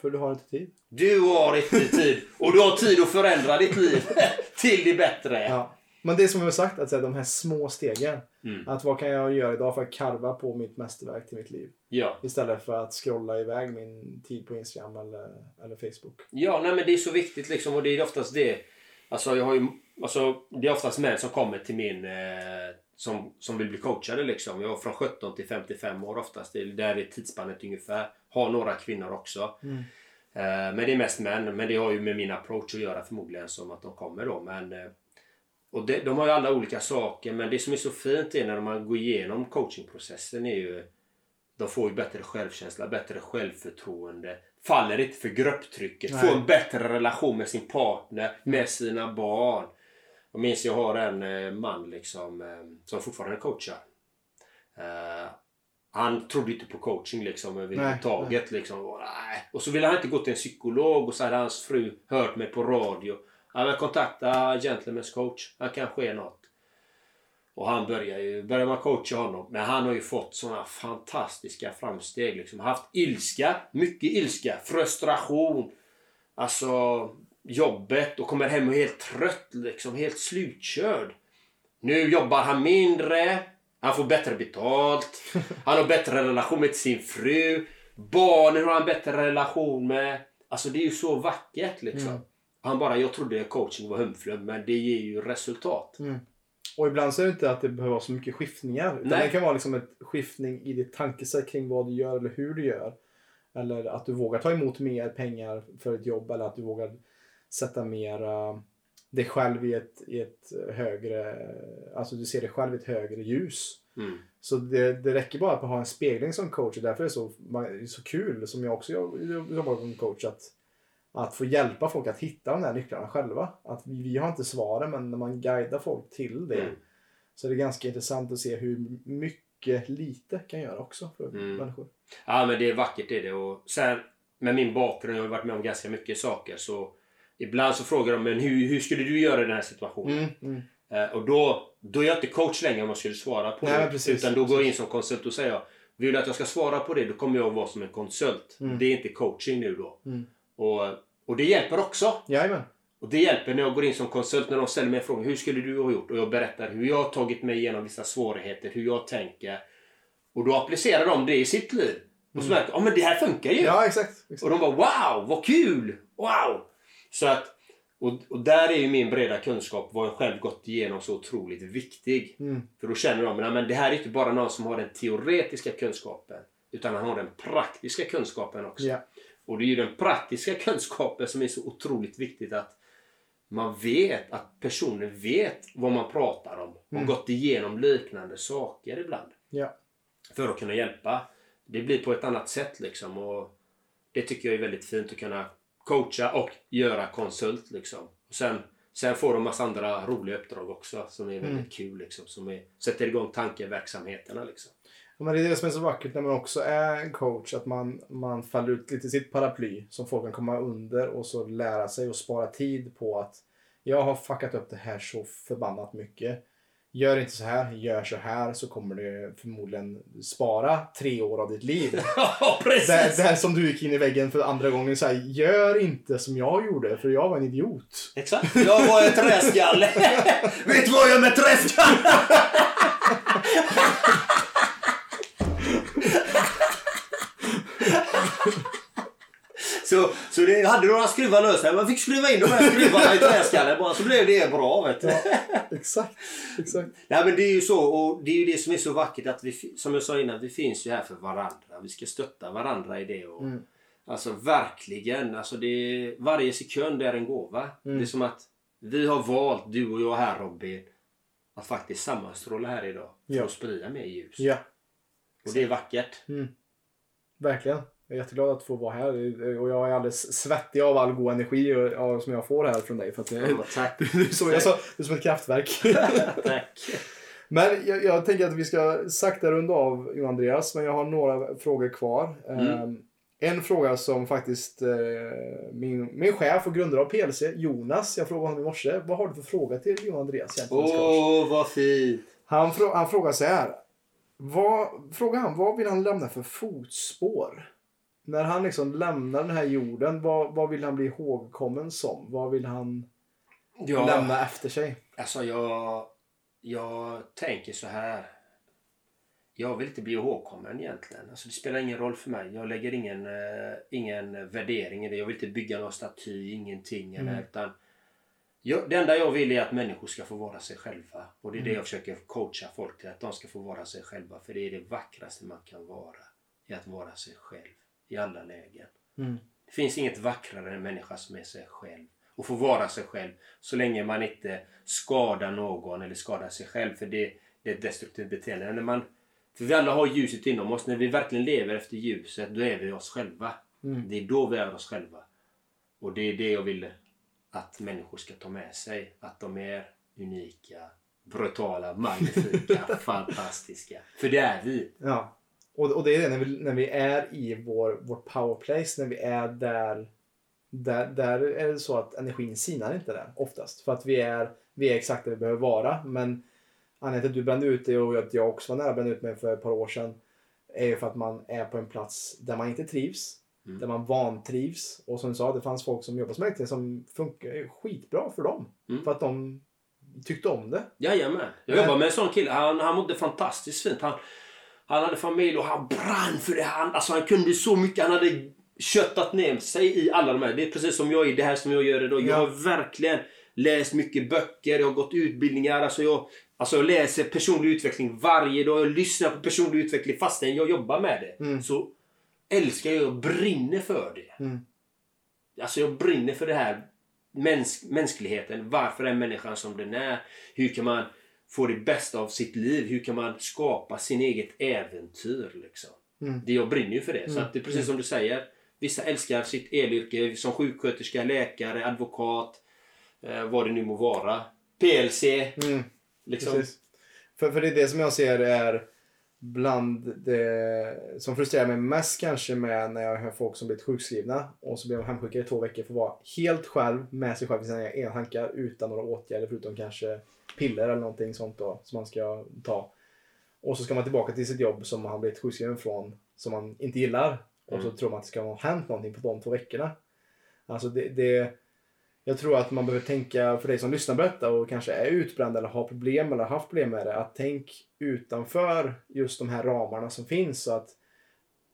För du har inte tid. Du har inte tid och du har tid att förändra ditt liv <laughs> till det bättre. Ja. Men det är som jag har sagt, att säga, de här små stegen. Mm. Att vad kan jag göra idag för att karva på mitt mästerverk till mitt liv? Ja. Istället för att scrolla iväg min tid på Instagram eller, eller Facebook. ja, nej men det är så viktigt liksom och det är oftast det. Alltså jag har ju, alltså det är oftast män som kommer till min eh, som, som vill bli coachade liksom. Jag har från 17 till 55 år oftast. Det är, där är tidsspannet ungefär. Har några kvinnor också. Mm. Eh, men det är mest män. Men det har ju med min approach att göra förmodligen som att de kommer då. Men, eh, och det, de har ju alla olika saker. Men det som är så fint är när man går igenom coachingprocessen är ju de får ju bättre självkänsla, bättre självförtroende. Faller inte för grupptrycket. Nej. Får en bättre relation med sin partner, med sina barn. Jag minns jag har en eh, man liksom eh, som fortfarande coachar. Eh, han trodde inte på coaching liksom överhuvudtaget. Liksom. Och, nej. och så ville han inte gå till en psykolog och så hade hans fru hört mig på radio. Ja, men kontakta Gentlemen's coach. Han kanske är något. Och han börjar ju, börjar man coacha honom. Men han har ju fått såna fantastiska framsteg. Liksom. Haft ilska, mycket ilska, frustration. Alltså jobbet och kommer hem och är helt trött liksom, helt slutkörd. Nu jobbar han mindre, han får bättre betalt, han har bättre relation med sin fru, barnen har han bättre relation med. Alltså det är ju så vackert liksom. Mm. Han bara, jag trodde coaching var humflum men det ger ju resultat. Mm. Och ibland så är det inte att det behöver vara så mycket skiftningar. Utan Nej. det kan vara liksom ett skiftning i ditt tankesätt kring vad du gör eller hur du gör. Eller att du vågar ta emot mer pengar för ett jobb eller att du vågar sätta mer uh, dig själv i ett, i ett högre, alltså du ser dig själv i ett högre ljus. Mm. Så det, det räcker bara att har en spegling som coach och därför är det så, så kul som jag också jobb- jobbar som coach att, att få hjälpa folk att hitta de där nycklarna själva. Att vi, vi har inte svaren men när man guidar folk till det Mm. så är det ganska intressant att se hur mycket lite kan göra också för Mm. människor. Ja men det är vackert det är det. Och sen med min bakgrund, jag har varit med om ganska mycket saker. Så ibland så frågar de men hur, hur skulle du göra i den här situationen? Mm, mm. Eh, och då, då är jag inte coach längre om jag skulle svara på Nej, det. precis. Utan då går jag in som konsult och säger vill du att jag ska svara på det då kommer jag vara som en konsult. Mm. Det är inte coaching nu då. Mm. Och, och det hjälper också. Jajamän. Och det hjälper när jag går in som konsult när de ställer mig frågan hur skulle du ha gjort? Och jag berättar hur jag har tagit mig igenom vissa svårigheter, hur jag tänker. Och då applicerar de det i sitt liv. Och så märker jag, ja men det här funkar ju. Mm. Ja, exakt. exakt. Och de bara wow, vad kul! Wow! Så att, och, och där är ju min breda kunskap, vad jag själv gått igenom, så otroligt viktig. Mm. För då känner de att det här är inte bara någon som har den teoretiska kunskapen. Utan han har den praktiska kunskapen också. Ja. Och det är ju den praktiska kunskapen som är så otroligt viktigt att man vet att personen vet vad man pratar om och Mm. gått igenom liknande saker ibland. Ja. För att kunna hjälpa. Det blir på ett annat sätt liksom. Och det tycker jag är väldigt fint att kunna coacha och göra konsult liksom. Och sen, sen får de massa andra roliga uppdrag också som är väldigt Mm. kul liksom. Som är, sätter igång tankeverksamheterna liksom. Men det är det som är så vackert när man också är en coach. Att man, man faller ut lite i sitt paraply som folk kan komma under och så lära sig och spara tid på att jag har fuckat upp det här så förbannat mycket. Gör inte så här, gör så här så kommer du förmodligen spara tre år av ditt liv. <laughs> Ja, Det, precis! det här som du gick in i väggen för andra gången. Så här, gör inte som jag gjorde för jag var en idiot. Exakt. Jag var en träskalle. <laughs> Vet du vad jag gör med träskalle? <laughs> Så, så det hade några skruvar lösa. Man fick skruva in de här skruvarna i träskallen bara så blev det bra. Vet du. Exakt. Exakt. Nej men det är ju så och det är ju det som är så vackert att vi, som jag sa innan, vi finns ju här för varandra. Vi ska stötta varandra i det. Och, Mm. Alltså verkligen. Alltså det varje sekund är en gåva. Mm. Det är som att vi har valt, du och jag här Robin, att faktiskt sammanstråla här idag. För Ja. att sprida mer ljus. Ja, Och det är vackert. verkligen. Jag är jätteglad att få vara här och jag är alldeles svettig av all god energi och, som jag får här från dig. För att det, Ja, tack. <laughs> det, är så, jag sa, det är som ett kraftverk. <laughs> tack. Men jag, jag tänker att vi ska sakta runda av Johan Andreas, men jag har några frågor kvar. Mm. Ehm, en fråga som faktiskt eh, min, min chef och grundare av PLC, Jonas, jag frågade honom i morse. Vad har du för fråga till Johan Andreas? Åh, coach? vad fint. Han, han frågar så här. Vad, frågar han, vad vill han lämna för fotspår? När han liksom lämnar den här jorden, vad, vad vill han bli ihågkommen som? Vad vill han Ja. lämna efter sig? Alltså jag, jag tänker så här. Jag vill inte bli ihågkommen egentligen. Alltså det spelar ingen roll för mig. Jag lägger ingen, eh, ingen värdering i det. Jag vill inte bygga någon staty, ingenting. Mm. Eller, utan jag, det enda jag vill är att människor ska få vara sig själva. Och det är Mm. det jag försöker coacha folk till. Att de ska få vara sig själva. För det är det vackraste man kan vara. I att vara sig själv. I alla lägen. Mm. Det finns inget vackrare än en människa som är sig själv. Och får vara sig själv. Så länge man inte skadar någon eller skadar sig själv. För det, det är ett destruktivt beteende. När man, för vi alla har ljuset inom oss. När vi verkligen lever efter ljuset, då är vi oss själva. Mm. Det är då vi är oss själva. Och det är det jag vill att människor ska ta med sig. Att de är unika, brutala, magnifika, <laughs> fantastiska. För det är vi. Ja. Och, och det är det när vi, när vi är i vår, vårt powerplace, när vi är där, där, där är det så att energin sinar inte där oftast. För att vi är, vi är exakt där vi behöver vara. Men anledningen till att du brände ut dig och att jag också var nära att bränna ut mig för ett par år sedan är ju för att man är på en plats där man inte trivs. Mm. Där man vantrivs. Och som du sa, det fanns folk som jobbar som mäktige som funkar skitbra för dem. Mm. För att de tyckte om det. Jajamän. Jag jobbar med en sån kille. Han, han mådde fantastiskt fint. Han, han hade familj och han brann för det. Han, alltså han kunde så mycket. Han hade köttat ner sig i alla de här. Det är precis som jag i det här som jag gör idag. Jag Ja. har verkligen läst mycket böcker. Jag har gått utbildningar. Alltså jag, alltså jag läser personlig utveckling varje dag. Jag lyssnar på personlig utveckling fastän jag jobbar med det. Mm. Så älskar jag och brinner för det. Mm. Alltså jag brinner för det här mäns mänskligheten. Varför är människan som den är? Hur kan man få det bästa av sitt liv? Hur kan man skapa sin eget äventyr? Liksom? Mm. Det jag brinner ju för det. Så Mm. att det är precis som du säger. Vissa älskar sitt elyrke som sjuksköterska, läkare, advokat. Eh, vad det nu må vara. PLC. Mm. Liksom. Precis. För, för det är det som jag ser är bland det som frustrerar mig mest kanske med när jag hör folk som blivit sjukskrivna och så blir de hemskickade i två veckor för att vara helt själv med sig själv i sina egna tankar utan några åtgärder förutom kanske piller eller någonting sånt då som man ska ta. Och så ska man tillbaka till sitt jobb som man har blivit sjukskriven från som man inte gillar och så Mm. tror man att det ska ha hänt någonting på de två veckorna. Alltså det, det jag tror att man behöver tänka, för dig som lyssnar på detta och kanske är utbränd eller har problem eller har haft problem med det, att tänk utanför just de här ramarna som finns. Så att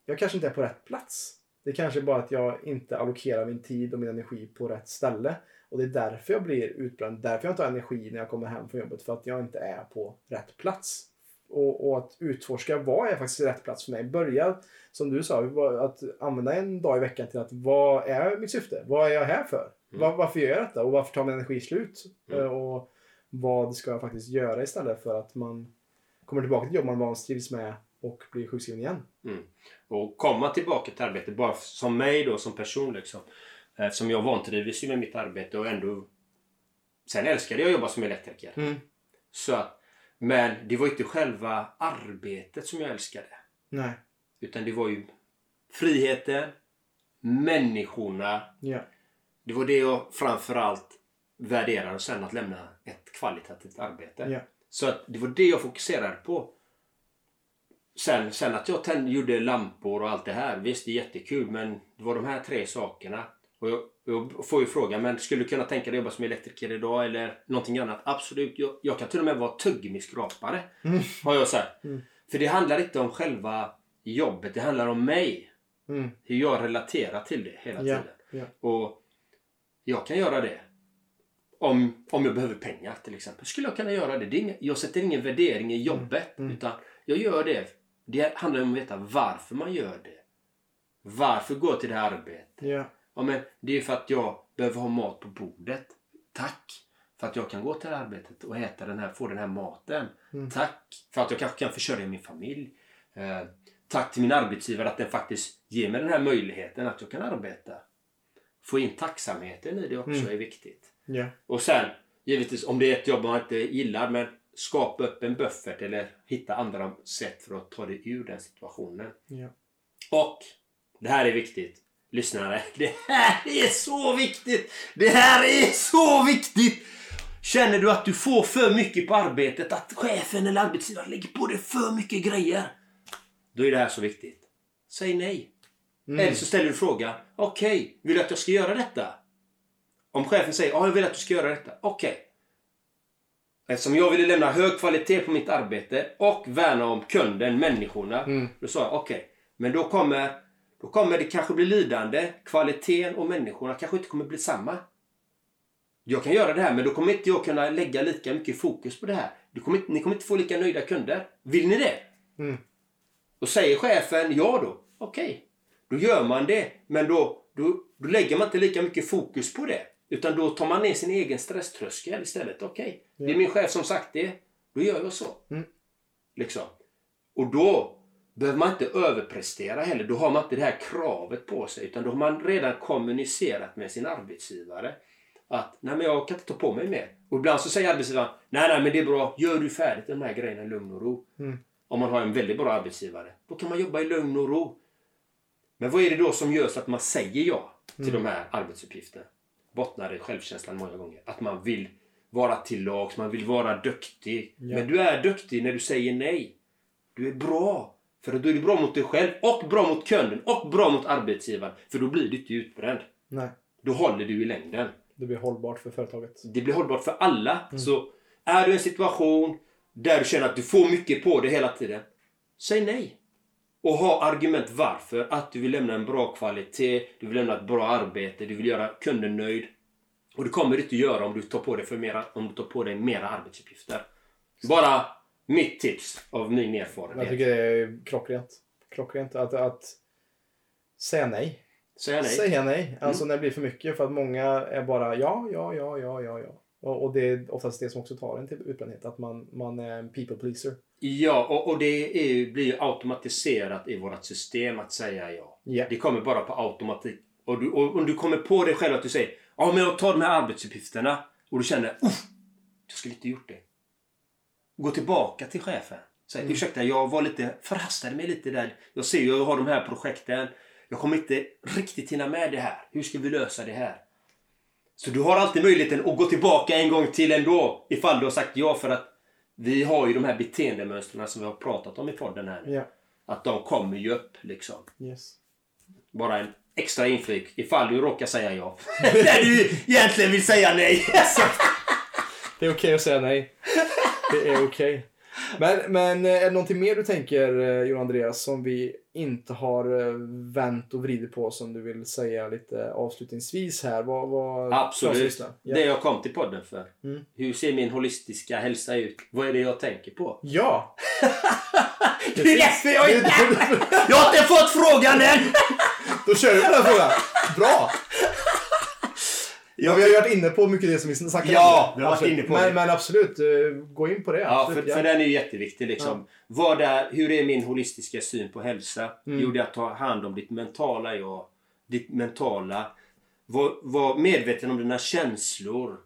jag kanske inte är på rätt plats. Det är kanske bara att jag inte allokerar min tid och min energi på rätt ställe. Och det är därför jag blir utbränd, därför jag inte har energi när jag kommer hem från jobbet, för att jag inte är på rätt plats. Och, och att utforska vad är faktiskt rätt plats för mig. Börja, som du sa, att använda en dag i veckan till att vad är mitt syfte? Vad är jag här för? Var, varför gör jag detta? Och varför tar min energi slut? Mm. Eh, Och vad ska jag faktiskt göra istället för att man kommer tillbaka till jobb man vantrivs med och blir sjukskriven igen? Och komma tillbaka till arbete, bara som mig då som person liksom. Eftersom jag vantrivdes ju med mitt arbete och ändå... Sen älskade jag att jobba som elektriker. Mm. Så att, men det var inte själva arbetet som jag älskade. Nej. Utan det var ju friheten, människorna. Ja. Det var det jag framförallt värderade och sen att lämna ett kvalitativt arbete. Ja. Så att det var det jag fokuserade på. Sen, sen att jag tände, gjorde lampor och allt det här. Visst, det är jättekul men det var de här tre sakerna. Och jag, jag får ju fråga, men skulle du kunna tänka dig att jobba som elektriker idag eller någonting annat? Absolut. Jag, jag kan till och med vara tuggummiskrapare. Mm. Har jag sagt. Mm. För det handlar inte om själva jobbet. Det handlar om mig. Mm. Hur jag relaterar till det hela Ja. tiden. Ja. Och jag kan göra det. Om, om jag behöver pengar till exempel. Skulle jag kunna göra det. det inga, jag sätter ingen värdering i jobbet. Mm. Utan jag gör det. Det handlar om att veta varför man gör det. Varför går jag till det här arbetet? Ja. Ja, men det är för att jag behöver ha mat på bordet. Tack! För att jag kan gå till arbetet och äta den här, få den här maten. Mm. Tack! För att jag kanske kan försörja min familj. Eh, tack till min arbetsgivare att den faktiskt ger mig den här möjligheten att jag kan arbeta. Få in tacksamheten i det också Mm. är viktigt. Ja. Och sen, givetvis om det är ett jobb man inte gillar, men skapa upp en buffert eller hitta andra sätt för att ta dig ur den situationen. Ja. Och det här är viktigt. Lyssnare, <laughs> det här är så viktigt! Det här är så viktigt! Känner du att du får för mycket på arbetet, att chefen eller arbetsgivaren lägger på dig för mycket grejer. Då är det här så viktigt. Säg nej. Mm. Eller så ställer du frågan. Okej, vill du att jag ska göra detta? Om chefen säger ja, jag vill att du ska göra detta. Okej. Eftersom jag ville lämna hög kvalitet på mitt arbete och värna om kunden, människorna. Mm. Då sa jag okej, men då kommer, då kommer det kanske bli lidande. Kvaliteten och människorna kanske inte kommer bli samma. Jag kan göra det här men då kommer inte jag kunna lägga lika mycket fokus på det här. Du kommer inte, ni kommer inte få lika nöjda kunder. Vill ni det? Mm. Och säger chefen ja då, okej. Då gör man det. Men då, då, då lägger man inte lika mycket fokus på det. Utan då tar man ner sin egen stresströskel istället. Okej, det är min chef som sagt det. Då gör jag så. Mm. Liksom. Och då behöver man inte överprestera heller. Då har man inte det här kravet på sig. Utan då har man redan kommunicerat med sin arbetsgivare. Att nej men jag kan inte ta på mig mer. Och ibland så säger arbetsgivaren nej nej men det är bra. Gör du färdigt de här grejerna i lugn och ro. Mm. Om man har en väldigt bra arbetsgivare. Då kan man jobba i lugn och ro. Men vad är det då som gör så att man säger ja till de här arbetsuppgifterna? Bottnar i självkänslan många gånger. Att man vill vara till lags, man vill vara duktig. Ja. Men du är duktig när du säger nej. Du är bra. För då är du bra mot dig själv och bra mot kunden och bra mot arbetsgivaren. För då blir du inte utbränd. Nej. Då håller du i längden. Det blir hållbart för företaget. Det blir hållbart för alla. Så är du i en situation där du känner att du får mycket på dig hela tiden. Säg nej. Och ha argument varför. Att du vill lämna en bra kvalitet, du vill lämna ett bra arbete, du vill göra kunden nöjd. Och det kommer du inte göra om du tar på dig, för mera, om du tar på dig mera arbetsuppgifter. Bara mitt tips av min Jag erfarenhet. tycker det är klockrent. Klockrent att, att säga nej. Säga nej. Säga nej. Alltså när det blir för mycket. För att många är bara ja, ja, ja, ja, ja, ja. Och, och det är oftast det som också tar en till utbrändhet. Att man, man är en people pleaser. Ja, och, och det är, blir ju automatiserat i vårt system att säga ja. Ja. Det kommer bara på automatik. Och, du, och om du kommer på dig själv att du säger ja men jag tar de här arbetsuppgifterna och du känner uff, jag skulle inte gjort det. Gå tillbaka till chefen. Säg ursäkta, jag var lite, förhastade mig lite där. Jag ser ju, jag har de här projekten. Jag kommer inte riktigt hinna med det här. Hur ska vi lösa det här? Så du har alltid möjligheten att gå tillbaka en gång till ändå. Ifall du har sagt ja för att vi har ju de här beteendemönstren som vi har pratat om i podden här. Ja. Att de kommer ju upp liksom. Yes. Bara en extra inflik ifall du råkar säga ja. <laughs> När du egentligen vill säga nej. <laughs> Det är okej att säga nej. Det är okej. Men, men eh, är det någonting mer du tänker, eh, Jon Andreas, som vi inte har eh, vänt och vridit på som du vill säga lite avslutningsvis här? Vad, vad, Absolut. Ja. Det jag kom till podden för. Mm. Hur ser min holistiska hälsa ut? Vad är det jag tänker på? Ja! <laughs> Det är därför jag inte... <laughs> Jag har inte fått frågan än! Då kör vi på den frågan. Bra! Ja, vi har ju varit inne på mycket det som vi snackade Ja, om. vi har varit Absolut. inne på men. Men absolut, eh, gå in på det. Ja, absolut, för, för den är ju jätteviktig. Liksom. Vad är, hur är min holistiska syn på hälsa? Mm. Jo, det är att ta hand om ditt mentala jag. Ditt mentala. Var, var medveten om dina känslor.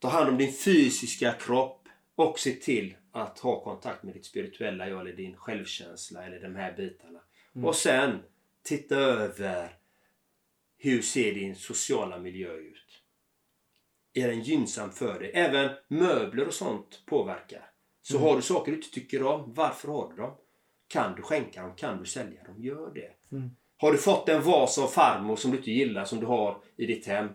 Ta hand om din fysiska kropp. Och se till att ha kontakt med ditt spirituella jag eller din självkänsla eller de här bitarna. Mm. Och sen titta över hur ser din sociala miljö ut? Är den gynnsam för dig? Även möbler och sånt påverkar. Så har du saker du inte tycker om, varför har du dem? Kan du skänka dem? Kan du sälja dem? Gör det. Har du fått en vas av farmor som du inte gillar, som du har i ditt hem?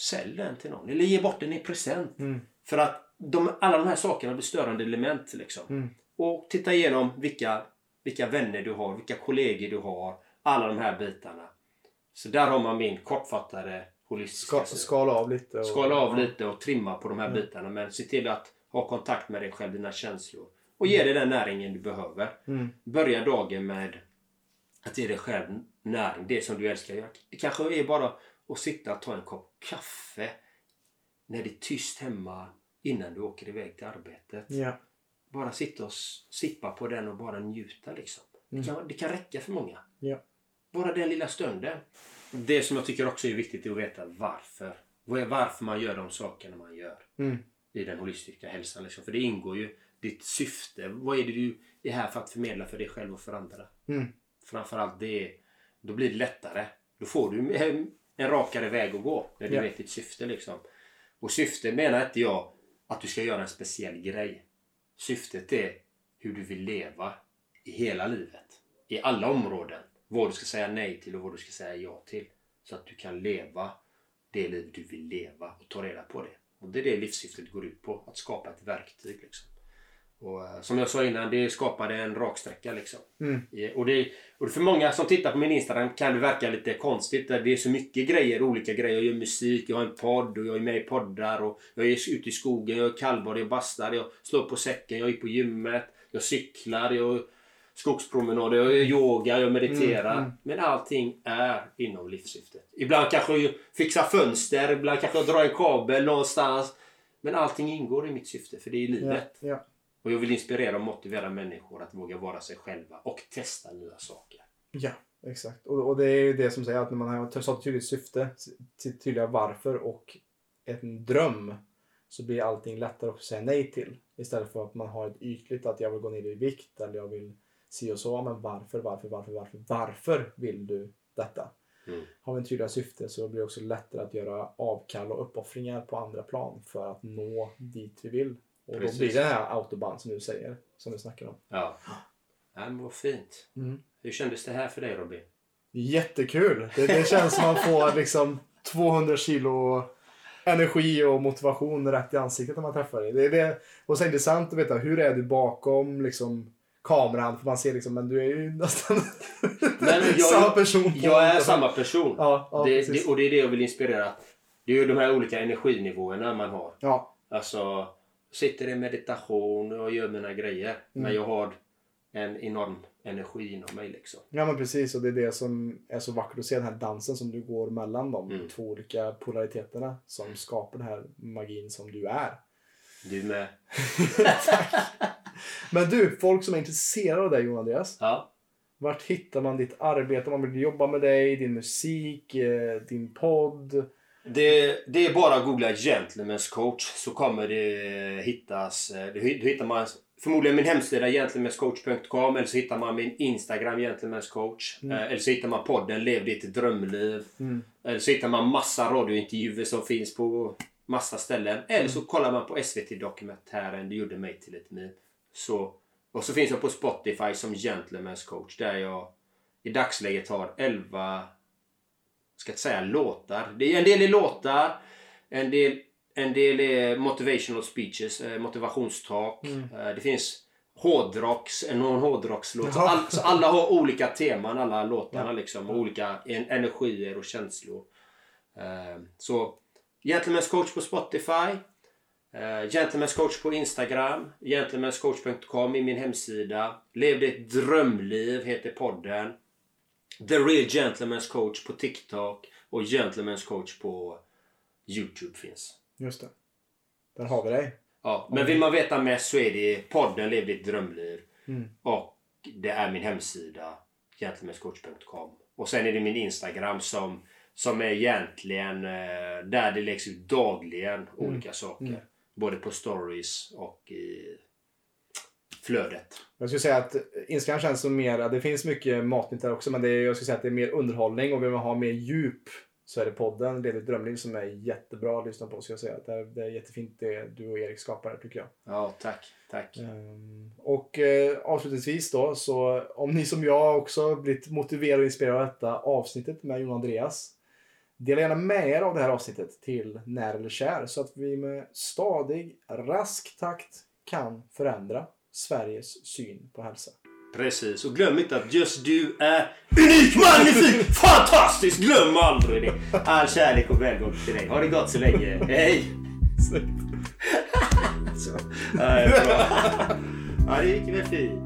Sälj den till någon. Eller ge bort den i present. För att de, alla de här sakerna blir störande element. Liksom. Och titta igenom vilka, vilka vänner du har, vilka kollegor du har. Alla de här bitarna. Så där har man min kortfattade holistiska Ska, skala av lite. Och, Skala av lite och trimma på de här bitarna. Men se till att ha kontakt med dig själv, dina känslor. Och ge dig den näringen du behöver. Mm. Börja dagen med att ge dig själv näring. Det som du älskar. Det kanske är bara att sitta och ta en kopp kaffe när det är tyst hemma innan du åker iväg till arbetet. Ja. Bara sitta och sippa på den och bara njuta liksom. Det, kan, det kan räcka för många. Ja. Bara den lilla stunden. Det som jag tycker också är viktigt är att veta varför. Vad är varför man gör de sakerna man gör Mm. i den holistiska hälsan. Liksom. För det ingår ju ditt syfte. Vad är det du är här för att förmedla för dig själv och för andra? Mm. Framförallt det. Då blir det lättare. Då får du en, en rakare väg att gå när du Ja. vet ditt syfte. Liksom. Och syfte menar inte jag att du ska göra en speciell grej. Syftet är hur du vill leva i hela livet. I alla områden. Vad du ska säga nej till och vad du ska säga ja till. Så att du kan leva det liv du vill leva och ta reda på det. Och det är det livssyftet går ut på. Att skapa ett verktyg. Liksom. Och eh, som jag sa innan, det skapade en raksträcka liksom. Mm. Och, det, och för många som tittar på min Instagram kan det verka lite konstigt. där Det är så mycket grejer, olika grejer. Jag gör musik, jag har en podd och jag är med i poddar. Och jag är ute i skogen, jag är kallbad, jag bastar, jag slår på säcken, jag är på gymmet. Jag cyklar, jag skogspromenader, jag gör yoga, jag mediterar. Mm, mm. Men allting är inom livssyftet. Ibland kanske jag fixar fönster, ibland kanske jag drar en kabel någonstans. Men allting ingår i mitt syfte, för det är Ja. livet. Ja. Och jag vill inspirera och motivera människor att våga vara sig själva och testa nya saker. ja, exakt. Och, och det är ju det som säger att när man har ett tydligt syfte, sitt tydliga varför och en dröm så blir allting lättare att säga nej till. Istället för att man har ett ytligt att jag vill gå ner i vikt eller jag vill si och så. Men varför, varför, varför, varför, varför vill du detta? Mm. Har vi en tydliga syfte så blir det också lättare att göra avkall och uppoffringar på andra plan för att nå dit vi vill. Och Precis. då blir det här autobahn som du säger, som du snackar om. Ja. ja men vad fint. Mm. Hur kändes det här för dig Robin? Jättekul! Det, det känns som man får liksom 200 kilo energi och motivation rätt i ansiktet när man träffar dig. Det är det. Och så är det intressant att veta hur är du bakom liksom, kameran? För man ser liksom, men du är ju nästan <laughs> men jag- samma person. Jag är samma person. Ja, ja det, det, och det är det jag vill inspirera. Det är ju de här olika energinivåerna man har. Ja, Alltså, sitter i meditation och gör mina grejer. Mm. Men jag har en enorm energi inom mig liksom. ja, men precis. Och det är det som är så vackert att se den här dansen som du går mellan de Mm. två olika polariteterna som skapar den här magin som du är. Du med. <laughs> Men du, folk som är intresserade av dig Johan Andreas. Ja. Vart hittar man ditt arbete? Man vill jobba med dig, din musik, eh, din podd. Det, det är bara att googla Gentlemen's coach så kommer det hittas. eh, Då hi- då hittar man förmodligen min hemsida gentlemanscoach.com eller så hittar man min Instagram Gentlemen's coach. Mm. Eh, Eller så hittar man podden Lev ditt drömliv. Mm. Eller så hittar man massa radiointervjuer som finns på massa ställen. Eller så kollar man på SVT-dokumentären Du gjorde mig till ett meme. Så, och så finns jag på Spotify som Gentlemen's coach där jag i dagsläget har 11 ska inte säga låtar. Det är en del är låtar, en del, en del är motivational speeches, eh, motivationstak. Eh, det finns hårdrocks, någon hårdrockslåt. Så, all, så alla har olika teman, alla låtarna liksom. Och olika en, energier och känslor. Eh, så Gentlemen's coach på Spotify. Uh, Gentlemen's coach på Instagram. Gentlemanscoach.com i min hemsida. Lev ditt drömliv heter podden. The Real Gentleman's Coach på TikTok och Gentleman's Coach på YouTube finns. Just det. Där har vi dig. Ja, men vill man veta mest så är det podden Lev ditt drömliv. Mm. Och det är min hemsida gentlemanscoach.com. Och sen är det min Instagram som, som är egentligen eh, där det läggs ut dagligen olika saker. Mm. Både på stories och i flödet. Jag skulle säga att Instagram känns som mer, det finns mycket matnytt där också, men det är, jag skulle säga att det är mer underhållning och vill man ha mer djup så är det podden Lev ditt drömliv som är jättebra att lyssna på. Så jag säga. Det, är, det är jättefint det du och Erik skapar här, tycker jag. Ja, tack. Tack. Ehm, och eh, avslutningsvis då, så om ni som jag också blivit motiverade och inspirerade av detta avsnittet med Jon Andreas. Dela gärna med er av det här avsnittet till när eller kär så att vi med stadig, rask takt kan förändra Sveriges syn på hälsa. Precis, och glöm inte att just du är unik, magnifik, fantastisk! Glöm aldrig det! All kärlek och välgång till dig. Ha det gott så länge. Hej! Snyggt. <laughs> Så. Ja, det gick väl fint.